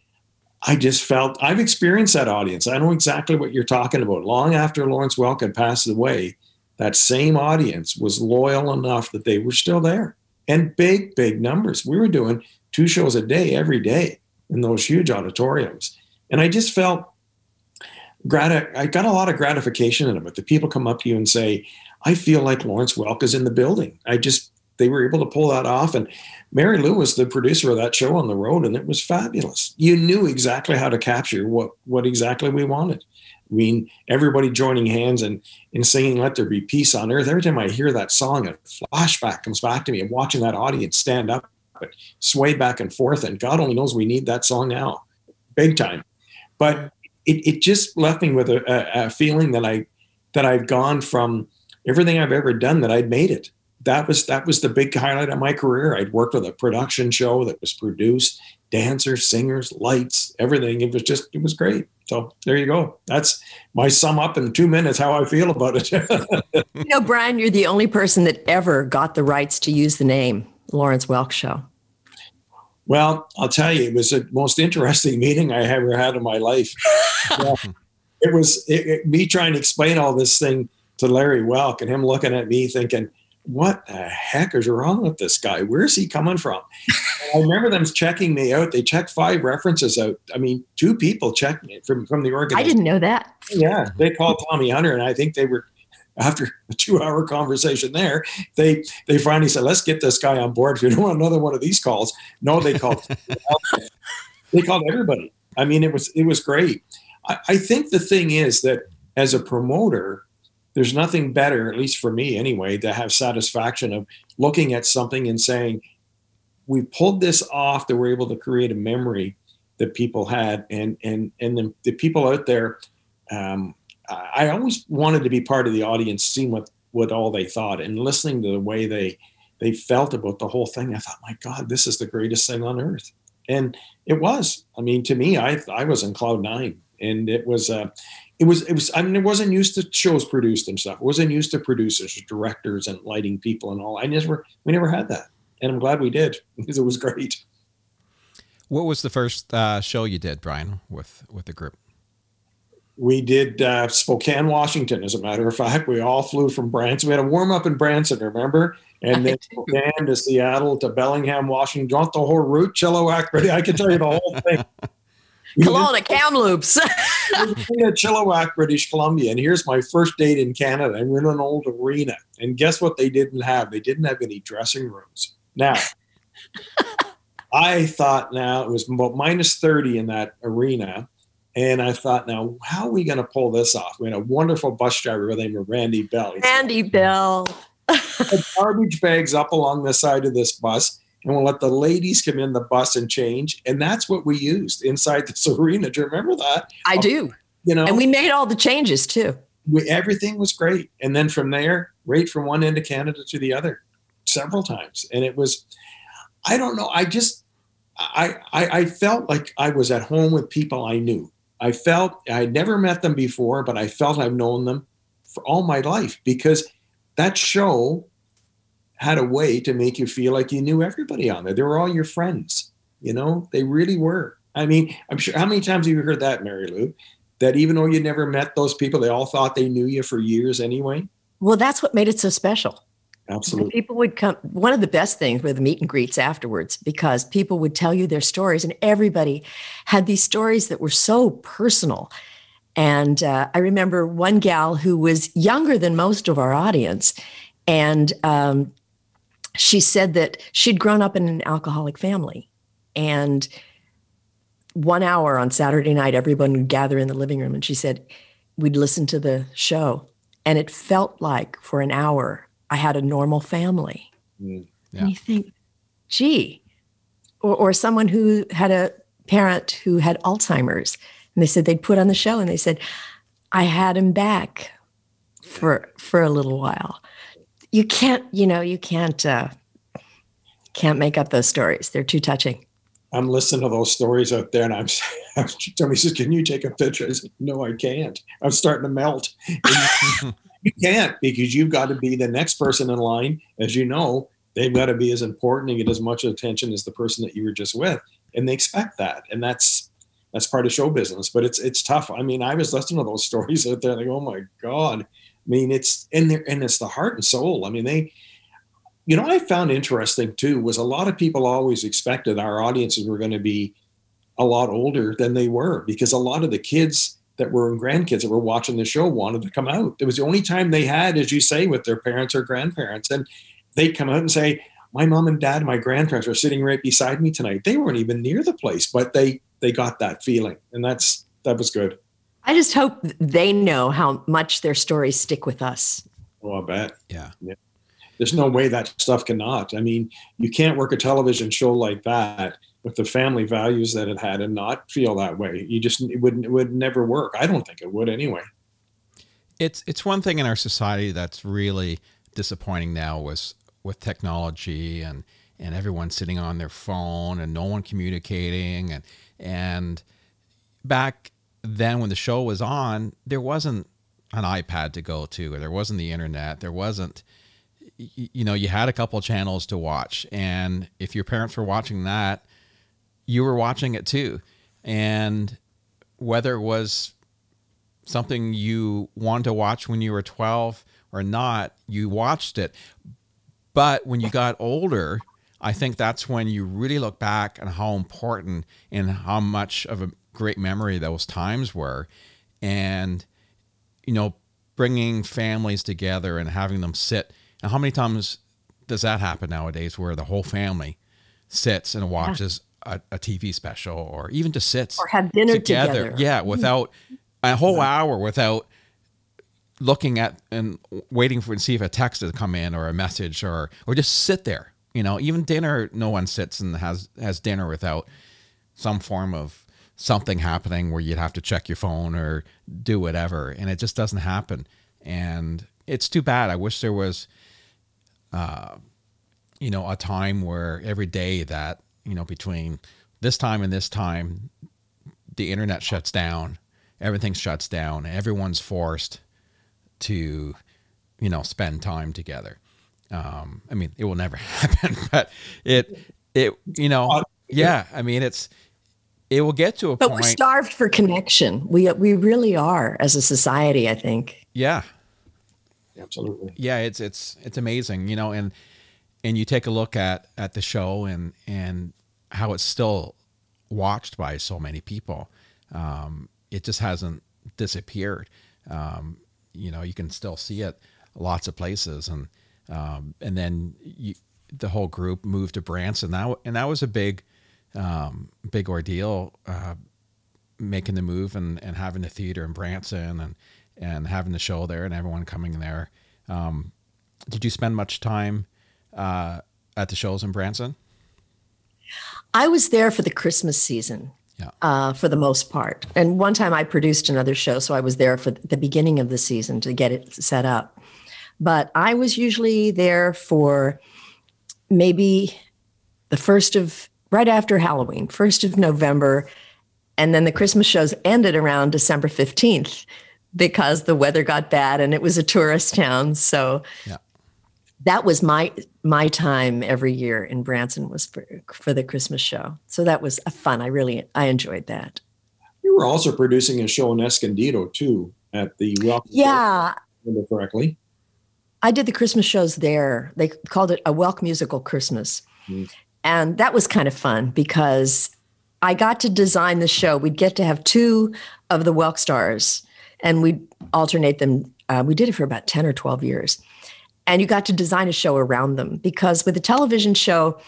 I just felt I've experienced that audience. I know exactly what you're talking about. Long after Lawrence Welk had passed away, that same audience was loyal enough that they were still there and big, big numbers. We were doing two shows a day every day in those huge auditoriums. And I just felt grat- I got a lot of gratification in it. But the people come up to you and say, I feel like Lawrence Welk is in the building. I just, they were able to pull that off. And Mary Lou was the producer of that show on the road, and it was fabulous. You knew exactly how to capture what what exactly we wanted. I mean, everybody joining hands and, and singing "Let There Be Peace on Earth." Every time I hear that song, a flashback comes back to me. I'm watching that audience stand up and sway back and forth, and God only knows we need that song now, big time. But it, it just left me with a, a, a feeling that I that I've gone from everything I've ever done that I'd made it that was that was the big highlight of my career. I'd worked with a production show that was produced, dancers, singers, lights, everything. It was just it was great. So there you go. That's my sum up in two minutes how I feel about it. you know, Brian, you're the only person that ever got the rights to use the name Lawrence Welk Show. Well, I'll tell you, it was the most interesting meeting I ever had in my life. yeah. It was it, it, me trying to explain all this thing to Larry Welk and him looking at me thinking, what the heck is wrong with this guy? Where's he coming from? I remember them checking me out. They checked five references out. I mean, two people checked me from, from the organization. I didn't know that. Yeah. They called Tommy Hunter, and I think they were after a two-hour conversation there, they they finally said, "Let's get this guy on board. If you don't want another one of these calls, no." They called. they called everybody. I mean, it was it was great. I, I think the thing is that as a promoter, there's nothing better, at least for me anyway, to have satisfaction of looking at something and saying, we pulled this off that we're able to create a memory that people had and and and the, the people out there um, i always wanted to be part of the audience seeing what what all they thought and listening to the way they they felt about the whole thing. I thought my god this is the greatest thing on earth. And it was. I mean to me i i was in cloud nine and it was uh, it was it was I mean it wasn't used to shows produced and stuff. It wasn't used to producers, directors, and lighting people and all. I never we never had that, and I'm glad we did because it was great. What was the first uh, show you did, Brian, with with the group? We did uh, Spokane, Washington. As a matter of fact, we all flew from Branson. We had a warm up in Branson, remember? And then Spokane to Seattle to Bellingham, Washington. Do you want the whole route, Chilliwack? I can tell you the whole thing. Kelowna, Kamloops. in Chilliwack, British Columbia, and here's my first date in Canada. And we're in an old arena, and guess what? They didn't have. They didn't have any dressing rooms. Now, I thought now it was about minus thirty in that arena, and I thought, now how are we going to pull this off? We had a wonderful bus driver by the name of Randy Bell. Randy Bell. garbage bags up along the side of this bus and we'll let the ladies come in the bus and change. And that's what we used inside this arena. Do you remember that? I do. You know, And we made all the changes too. we, everything was great. And then from there, right from one end of Canada to the other, several times. And it was, I don't know. I just, I, I, I felt like I was at home with people I knew. I felt I'd never met them before, but I felt I've known them for all my life because that show had a way to make you feel like you knew everybody on there. They were all your friends. You know, they really were. I mean, I'm sure. How many times have you heard that, Mary Lou? That even though you never met those people, they all thought they knew you for years anyway. Well, that's what made it so special. Absolutely. People would come. One of the best things were the meet and greets afterwards because people would tell you their stories, and everybody had these stories that were so personal. And uh, I remember one gal who was younger than most of our audience, and um, she said that she'd grown up in an alcoholic family, and one hour on Saturday night, everyone would gather in the living room, and she said we'd listen to the show, and it felt like for an hour I had a normal family. Mm. Yeah. And you think, gee, or, or someone who had a parent who had Alzheimer's, and they said they'd put on the show, and they said, I had him back for for a little while. You can't, you know, you can't uh, can't make up those stories. They're too touching. I'm listening to those stories out there, and I'm. Somebody says, "Can you take a picture?" I said, "No, I can't. I'm starting to melt." you can't because you've got to be the next person in line. As you know, they've got to be as important and get as much attention as the person that you were just with, and they expect that, and that's that's part of show business. But it's it's tough. I mean, I was listening to those stories out there, like, oh my god. I mean, it's in there, and it's the heart and soul. I mean, they you know, I found interesting too was a lot of people always expected our audiences were going to be a lot older than they were because a lot of the kids that were grandkids that were watching the show wanted to come out. It was the only time they had, as you say, with their parents or grandparents, and they'd come out and say, "My mom and dad, and my grandparents are sitting right beside me tonight." They weren't even near the place, but they they got that feeling, and that's that was good. I just hope they know how much their stories stick with us. Oh, I bet. Yeah. there's no way that stuff cannot. I mean, you can't work a television show like that with the family values that it had and not feel that way. You just it wouldn't it would never work. I don't think it would anyway. It's it's one thing in our society that's really disappointing now was with technology and and everyone sitting on their phone and no one communicating and and back then when the show was on there wasn't an iPad to go to or there wasn't the internet. There wasn't you know you had a couple channels to watch. And if your parents were watching that you were watching it too. And whether it was something you wanted to watch when you were 12 or not, you watched it. But when you got older, I think that's when you really look back on how important and how much of a great memory those times were. And, you know, bringing families together and having them sit. And how many times does that happen nowadays where the whole family sits and watches a, a TV special or even just sits Or have dinner together. Yeah, mm-hmm. without a whole hour without looking at and waiting for and see if a text has come in or a message or or just sit there. You know, even dinner, no one sits and has has dinner without some form of something happening where you'd have to check your phone or do whatever, and it just doesn't happen. And it's too bad. I wish there was, uh, you know, a time where every day that you know between this time and this time, the internet shuts down, everything shuts down, everyone's forced to, you know, spend time together. Um, I mean, it will never happen, but it, it, you know, yeah. I mean, it's, it will get to a But point. But we're starved for connection. We we really are as a society, I think. yeah, Absolutely. yeah. It's it's it's amazing, you know, and and you take a look at at the show and and how it's still watched by so many people. Um, it just hasn't disappeared. Um, you know, you can still see it lots of places, and um, and then you, the whole group moved to Branson. That and that was a big, um, big ordeal, uh, making the move and, and having the theater in Branson and and having the show there and everyone coming there. Um, did you spend much time uh, at the shows in Branson? I was there for the Christmas season. Yeah. Uh, for the most part. And one time I produced another show, so I was there for the beginning of the season to get it set up. But I was usually there for maybe the first of right after Halloween, first of November, and then the Christmas shows ended around December 15th because the weather got bad and it was a tourist town. So Yeah. that was my my time every year in Branson was for, for the Christmas show. So that was a fun. I really I enjoyed that. You were also producing a show in Escondido too at the Welcome. Yeah, Remember correctly. I did the Christmas shows there. They called it a Welk Musical Christmas. Mm. And that was kind of fun because I got to design the show. We'd get to have two of the Welk stars and we'd alternate them. Uh, we did it for about 10 or 12 years. And you got to design a show around them because with a television show,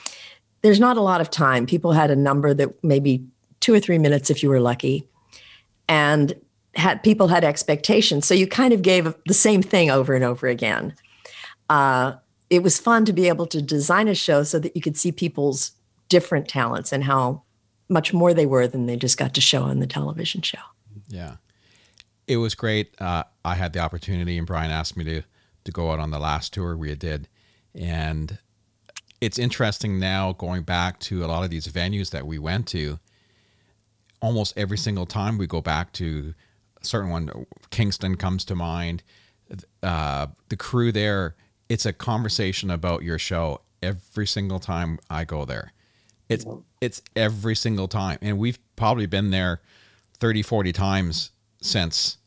there's not a lot of time. People had a number that maybe two or three minutes if you were lucky. And had people had expectations. So you kind of gave the same thing over and over again uh, it was fun to be able to design a show so that you could see people's different talents and how much more they were than they just got to show on the television show. Yeah, it was great. Uh, I had the opportunity, and Brian asked me to to go out on the last tour we did, and it's interesting now going back to a lot of these venues that we went to. Almost every single time we go back to a certain one, Kingston comes to mind. Uh, the crew there, it's a conversation about your show every single time I go there. It's it's every single time, and we've probably been there 30, 40 times since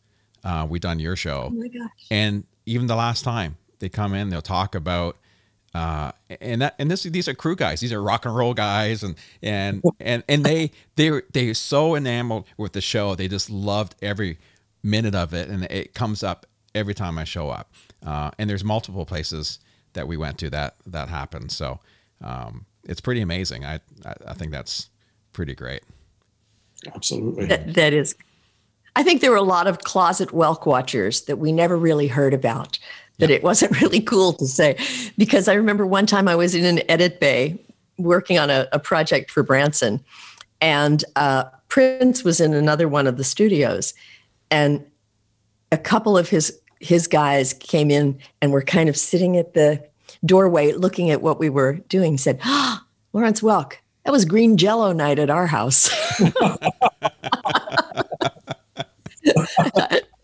uh, we done your show. my gosh. And even the last time they come in, they'll talk about uh, and that and this these are crew guys. These are rock and roll guys, and and and and they they they are so enamored with the show. They just loved every minute of it, and it comes up every time I show up. Uh, and there's multiple places that we went to that that happened. So um, it's pretty amazing. I, I I think that's pretty great. Absolutely. That, that is, I think there were a lot of closet Welk watchers that we never really heard about, that it wasn't really cool to say. Because I remember one time I was in an edit bay working on a, a project for Branson, and uh, Prince was in another one of the studios. And a couple of his his guys came in and were kind of sitting at the doorway looking at what we were doing said oh, lawrence welk that was green jello night at our house.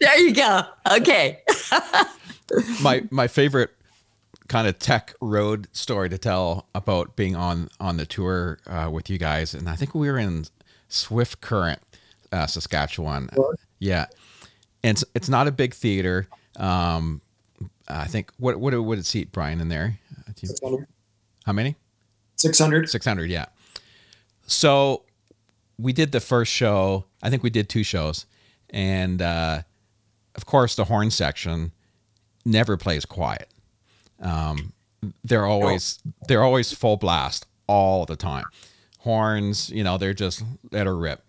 There you go. Okay. My my favorite kind of tech road story to tell about being on on the tour uh, with you guys, and I think we were in Swift Current, uh, Saskatchewan. Yeah, and it's, it's not a big theater. Um, I think what what would it seat Brian in there? 600. How many? 600. Six hundred. Yeah. So we did the first show. I think we did two shows, and uh, of course the horn section never plays quiet. Um, they're always they're always full blast all the time. Horns, you know, they're just at a rip.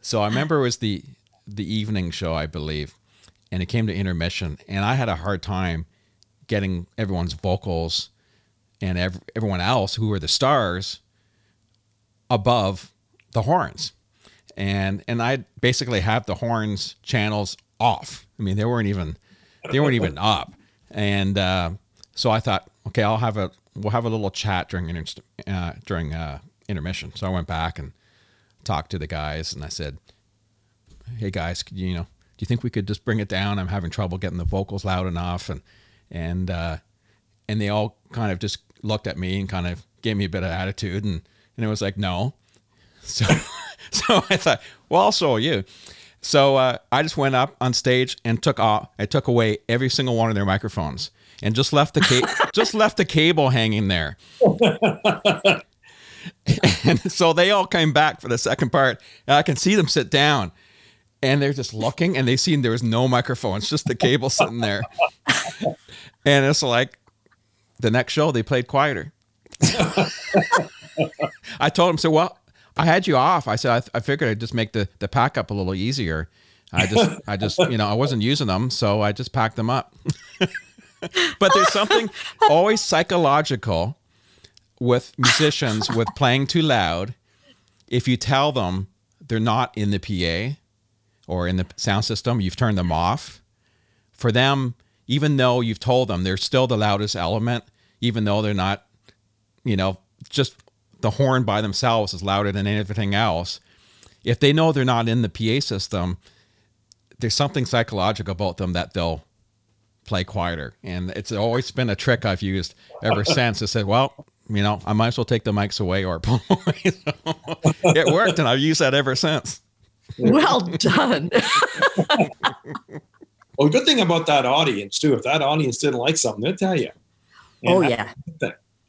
So I remember it was the the evening show, I believe, and it came to intermission, and I had a hard time getting everyone's vocals and ev- everyone else who were the stars above the horns, and and I basically have the horns channels off. I mean, they weren't even they weren't even up, and uh, so I thought, okay, I'll have a we'll have a little chat during inter- uh, during uh, intermission. So I went back and talked to the guys, and I said, "Hey guys, could you, you know, do you think we could just bring it down? I'm having trouble getting the vocals loud enough." And and uh, and they all kind of just looked at me and kind of gave me a bit of attitude, and and it was like, "No." So so I thought, well, I'll show you. So uh, I just went up on stage and took off. I took away every single one of their microphones and just left the ca- just left the cable hanging there. and so they all came back for the second part. And I can see them sit down and they're just looking and they seen there was no microphone. It's just the cable sitting there. and it's like the next show they played quieter. I told him, so well, I had you off. I said, I, I figured I'd just make the, the pack up a little easier. I just, I just, you know, I wasn't using them, so I just packed them up. but there's something always psychological with musicians with playing too loud. If you tell them they're not in the PA or in the sound system, you've turned them off. For them, even though you've told them they're still the loudest element, even though they're not, you know, just the horn by themselves is louder than anything else. If they know they're not in the PA system, there's something psychological about them that they'll play quieter. And it's always been a trick I've used ever since. I said, well, you know, I might as well take the mics away or pull away. So it worked, and I've used that ever since. Well done. well, the good thing about that audience too, if that audience didn't like something, they'll tell you. And oh yeah.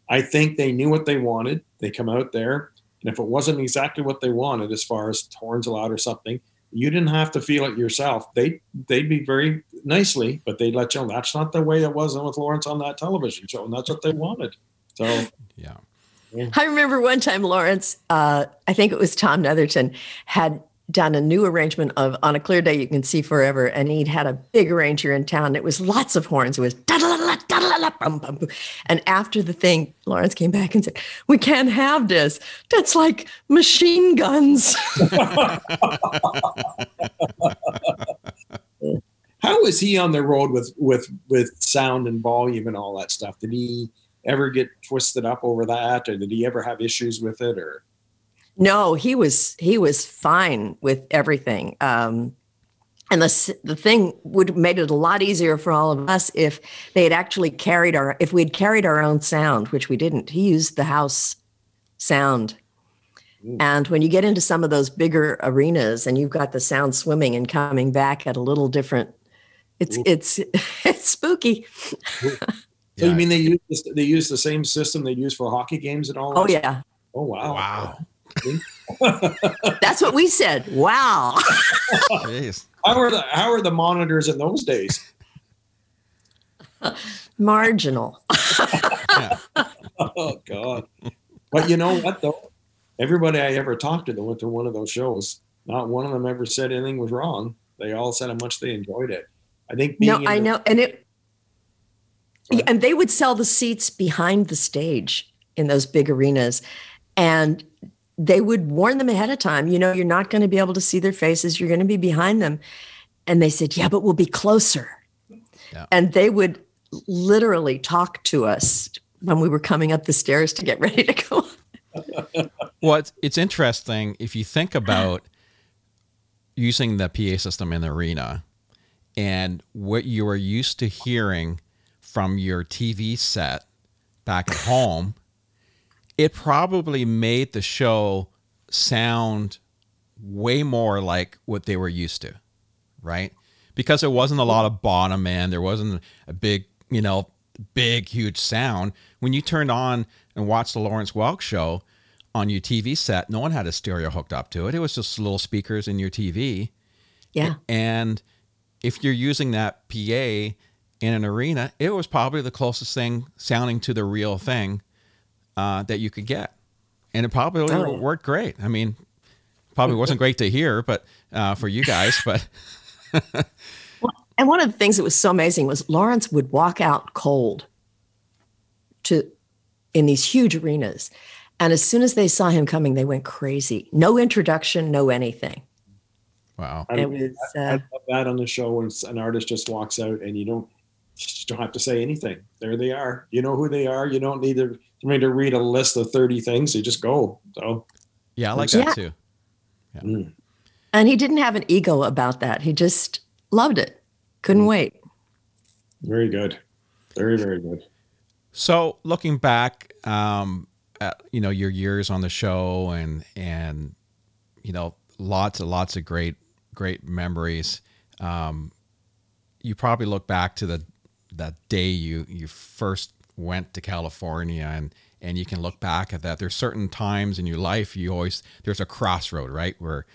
I think they knew what they wanted. They come out there, and if it wasn't exactly what they wanted, as far as horns allowed or something, you didn't have to feel it yourself. They they'd be very nicely, but they'd let you know that's not the way it was with Lawrence on that television show, and that's what they wanted. So yeah. I remember one time Lawrence, uh, I think it was Tom Netherton, had done a new arrangement of On a Clear Day You Can See Forever, and he'd had a big arranger in town. It was lots of horns. It was and after the thing, Lawrence came back and said, "We can't have this. That's like machine guns." How was he on the road with with with sound and volume and all that stuff? Did he ever get twisted up over that, or did he ever have issues with it, or? No, he was he was fine with everything. Um, and the the thing would have made it a lot easier for all of us if they had actually carried our if we had carried our own sound, which we didn't. He used the house sound. And when you get into some of those bigger arenas and you've got the sound swimming and coming back at a little different, it's Ooh. it's it's spooky. so yeah. you mean they use they use the same system they use for hockey games and all? Oh yeah. Oh wow! Wow. That's what we said. Wow. how are the how are the monitors in those days? Marginal. oh God. But you know what though? Everybody I ever talked to that went to one of those shows, not one of them ever said anything was wrong. They all said how much they enjoyed it. I think No, I the- know. And it and they would sell the seats behind the stage in those big arenas. And they would warn them ahead of time, you know, you're not going to be able to see their faces, you're going to be behind them. And they said, yeah, but we'll be closer. Yeah. And they would literally talk to us when we were coming up the stairs to get ready to go. well, it's, it's interesting if you think about using the PA system in the arena and what you are used to hearing from your TV set back at home it probably made the show sound way more like what they were used to, right? Because there wasn't a lot of bottom end, there wasn't a big, you know, big, huge sound. When you turned on and watched the Lawrence Welk show on your TV set, no one had a stereo hooked up to it. It was just little speakers in your TV. Yeah. And if you're using that PA in an arena, it was probably the closest thing sounding to the real thing uh, that you could get, and it probably oh, worked great. I mean, probably wasn't great to hear, but uh, for you guys, but. and one of the things that was so amazing was Lawrence would walk out cold to in these huge arenas. And as soon as they saw him coming, they went crazy. No introduction, no anything. Wow. I, it was, uh, I, love that on the show when an artist just walks out and you don't just don't have to say anything. There they are. You know who they are. You don't need to me to read a list of 30 things. You just go. So yeah, I like that yeah. too. Yeah. Mm. And he didn't have an ego about that. He just loved it. Couldn't mm. wait. Very good. Very, very good. So looking back, um, at, you know, your years on the show and, and, you know, lots and lots of great, great memories. Um, you probably look back to the, that day you, you first went to California and and you can look back at that. There's certain times in your life you always there's a crossroad, right, where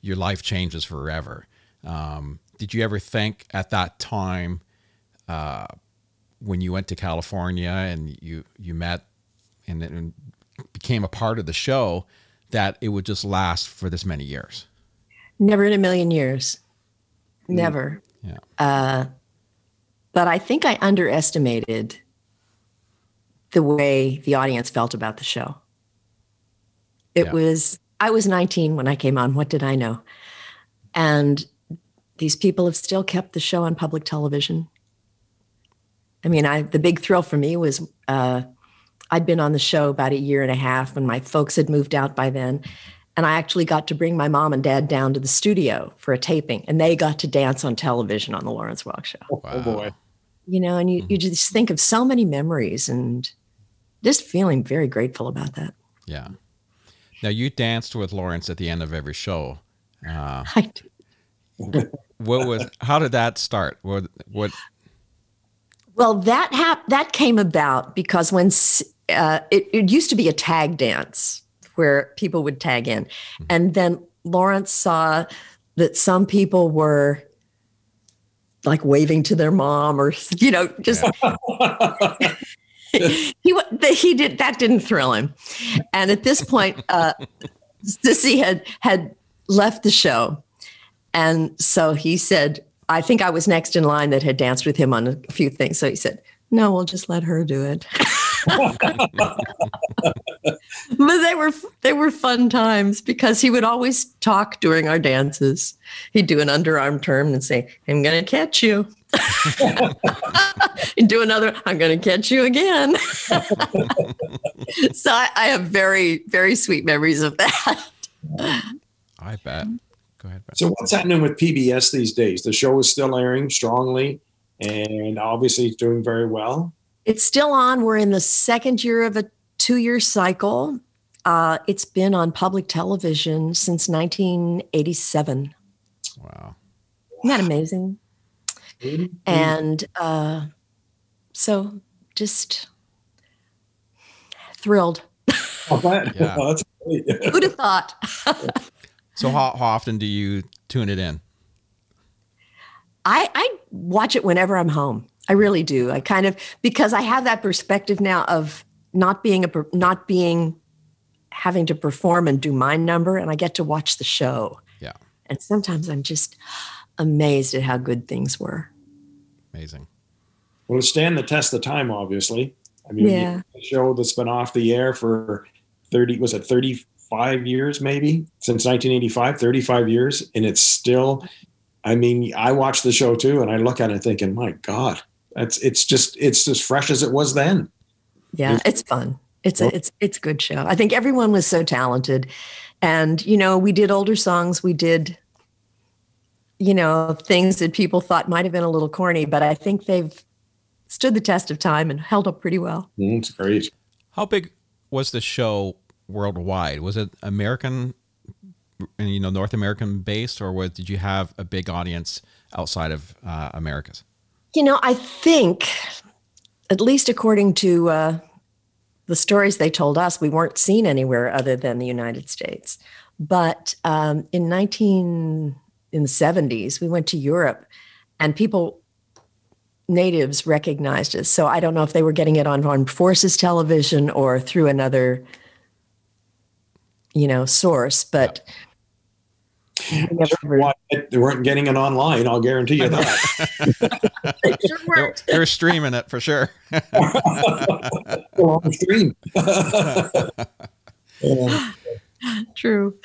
your life changes forever. Um, did you ever think at that time uh, when you went to California and you you met and, and became a part of the show that it would just last for this many years? Never in a million years. Never. Yeah. Uh, but I think I underestimated the way the audience felt about the show. It Yeah. was, I was 19 when I came on. What did I know? And these people have still kept the show on public television. I mean, I the big thrill for me was uh, I'd been on the show about a year and a half, and my folks had moved out by then. And I actually got to bring my mom and dad down to the studio for a taping, and they got to dance on television on the Lawrence Welk Show. Oh boy. You know, and you, you just think of so many memories and just feeling very grateful about that. Yeah. Now you danced with Lawrence at the end of every show. Uh, I, what was? How did that start? What? What? Well, that hap- that came about because when uh, it, it used to be a tag dance where people would tag in, and then Lawrence saw that some people were like waving to their mom or you know just he he did that didn't thrill him. And at this point uh Cissy had had left the show. And so he said i think i was next in line that had danced with him on a few things. So he said no we'll just let her do it. But they were they were fun times because he would always talk during our dances. He'd do an underarm turn and say i'm gonna catch you and do another i'm gonna catch you again so I, I have very very sweet memories of that I bet. Go ahead. Ben. So what's happening with PBS these days? The show is still airing strongly, and obviously it's doing very well. it's still on we're in the second year of a two-year cycle uh, it's been on public television since 1987 Wow. isn't that amazing and uh, so just thrilled Oh, that- Yeah. oh, that's great. who'd have thought So how, how often do you tune it in? I, I watch it whenever i'm home i really do i kind of because i have that perspective now of not being a not being having to perform and do my number and i get to watch the show Yeah. and sometimes i'm just amazed at how good things were Amazing. Well, it stand the test of time, obviously. I mean, Yeah. the show that's been off the air for 30, was it 35 years maybe? Since 1985, 35 years. And it's still, I mean, I watch the show too, and I look at it thinking, my God, that's it's just it's as fresh as it was then. Yeah, Yes. it's fun. It's Well- a it's it's a good show. I think everyone was so talented, and you know we did older songs. We did, you know, things that people thought might have been a little corny, but I think they've stood the test of time and held up pretty well. Mm, it's great. How big was the show worldwide? Was it American, and you know, North American based, or was, did you have a big audience outside of uh, Americas? You know, I think, at least according to uh, the stories they told us, we weren't seen anywhere other than the United States. But um, in 19 in the 70s, we went to Europe, and people, natives, recognized us. So I don't know if they were getting it on Armed Forces television or through another, you know, source. But we never They weren't getting it online, I'll guarantee you that. they sure They're, they're streaming it for sure. on the stream. Yeah. True.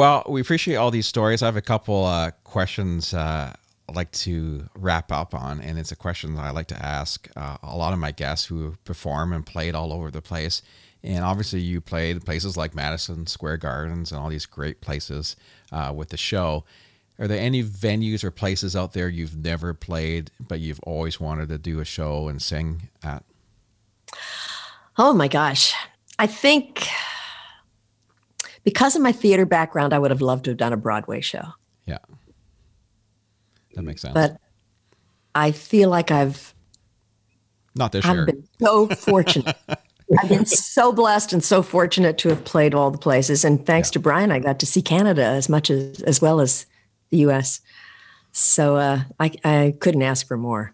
Well, we appreciate all these stories. I have a couple uh, questions uh, I'd like to wrap up on, and it's a question that I like to ask uh, a lot of my guests who perform and played all over the place. And obviously, you played places like Madison Square Gardens and all these great places uh, with the show. Are there any venues or places out there you've never played, but you've always wanted to do a show and sing at? Oh my gosh. I think because of my theater background, I would have loved to have done a Broadway show. Yeah, that makes sense. But I feel like I've Not this I've year. been so fortunate. I've been so blessed and so fortunate to have played all the places. And thanks yeah. to Brian, I got to see Canada as much as as well as the US. So uh, I, I couldn't ask for more.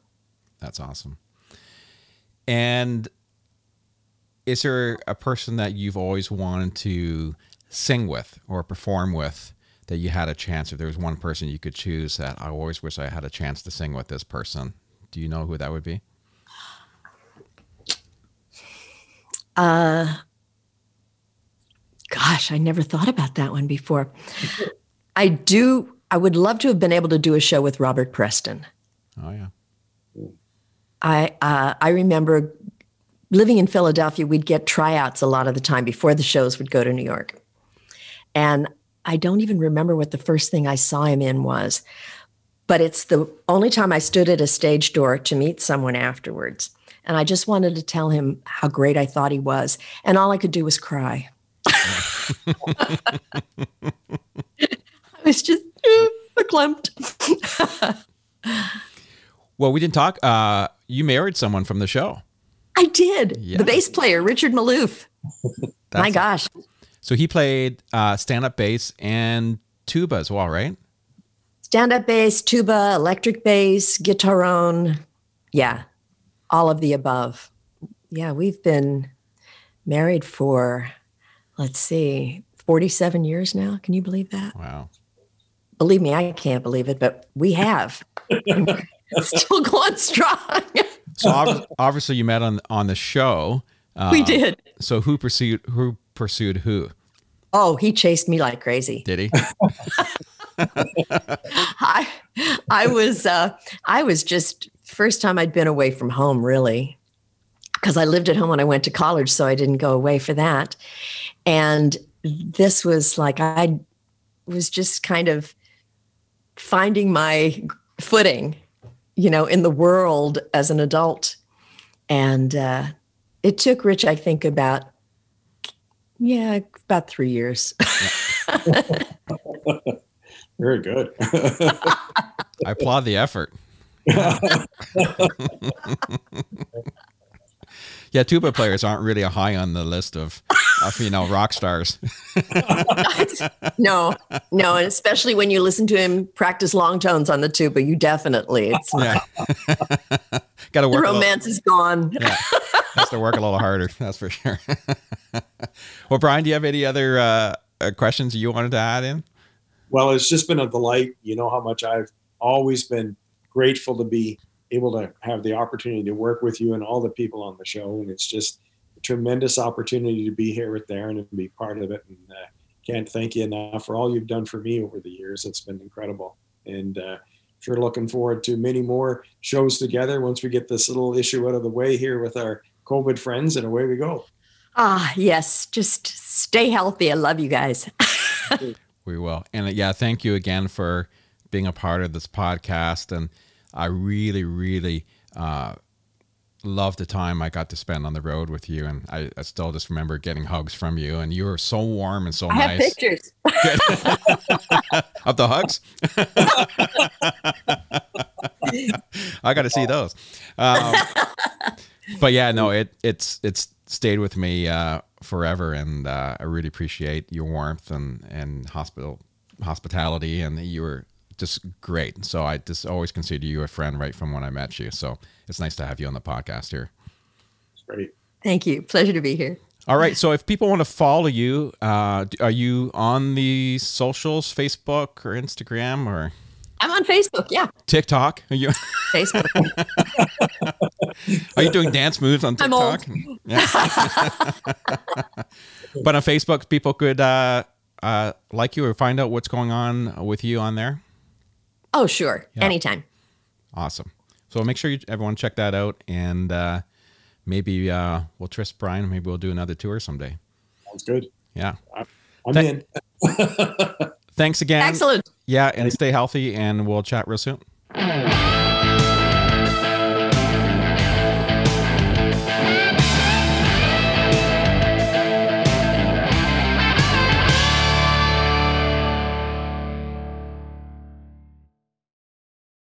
That's awesome. And is there a person that you've always wanted to sing with or perform with that you had a chance? If there was one person you could choose that I always wish I had a chance to sing with this person, do you know who that would be? Uh, gosh, I never thought about that one before. I do. I would love to have been able to do a show with Robert Preston. Oh yeah. I uh, I remember living in Philadelphia. We'd get tryouts a lot of the time before the shows would go to New York, and I don't even remember what the first thing I saw him in was, but it's the only time I stood at a stage door to meet someone afterwards. And I just wanted to tell him how great I thought he was. And all I could do was cry. I was just uh, verklempt. well, we didn't talk. Uh, you married someone from the show. I did. Yeah. The bass player, Richard Maloof. My gosh. So he played uh, stand up bass and tuba as well, right? Stand up bass, tuba, electric bass, guitar Yeah, all of the above. Yeah, we've been married for, let's see, 47 years now. Can you believe that? Wow. Believe me, I can't believe it, but we have. still going strong. so obviously, you met on on the show. Uh, we did. So who pursued who pursued who? Oh, he chased me like crazy. Did he? I I was uh, I was just first time I'd been away from home, really, because I lived at home when I went to college, so I didn't go away for that. And this was like I was just kind of finding my footing, you know, in the world as an adult. And uh, it took Rich, I think, about yeah, about three years. Very good. I applaud the effort. yeah, tuba players aren't really a high on the list of, of you know rock stars. no, no, and especially when you listen to him practice long tones on the tuba, you definitely it's yeah. Got to work. The romance little, is gone. yeah, has to work a little harder. That's for sure. well, Brian, do you have any other uh, uh, questions you wanted to add in? Well, it's just been a delight. You know how much I've always been grateful to be able to have the opportunity to work with you and all the people on the show. And it's just a tremendous opportunity to be here with Darren and be part of it. And uh, can't thank you enough for all you've done for me over the years. It's been incredible. And uh, sure looking forward to many more shows together once we get this little issue out of the way here with our COVID friends and away we go. Ah, yes. Just stay healthy. I love you guys. we will. And uh, yeah, thank you again for being a part of this podcast. And I really, really uh, love the time I got to spend on the road with you, and I, I, still just remember getting hugs from you, and you were so warm and so I nice. Have pictures of the hugs. I got to see those. Um, but yeah, no, it it's it's stayed with me uh, forever, and uh, I really appreciate your warmth and and hospital hospitality, and you were just great. So I just always consider you a friend right from when I met you. So it's nice to have you on the podcast here. It's great. Thank you. Pleasure to be here. All right. So if people want to follow you, uh, are you on the socials, Facebook or Instagram or? I'm on Facebook. Yeah. TikTok. Are you? Facebook. are you doing dance moves on TikTok? Yeah. but on Facebook, people could uh, uh, like you or find out what's going on with you on there. Oh, sure. Yeah. Anytime. Awesome. So make sure you everyone check that out, and uh, maybe uh, we'll trust Brian. Maybe we'll do another tour someday. Sounds good. Yeah. I'm Th- in. thanks again. Excellent. Yeah, and stay healthy, and we'll chat real soon.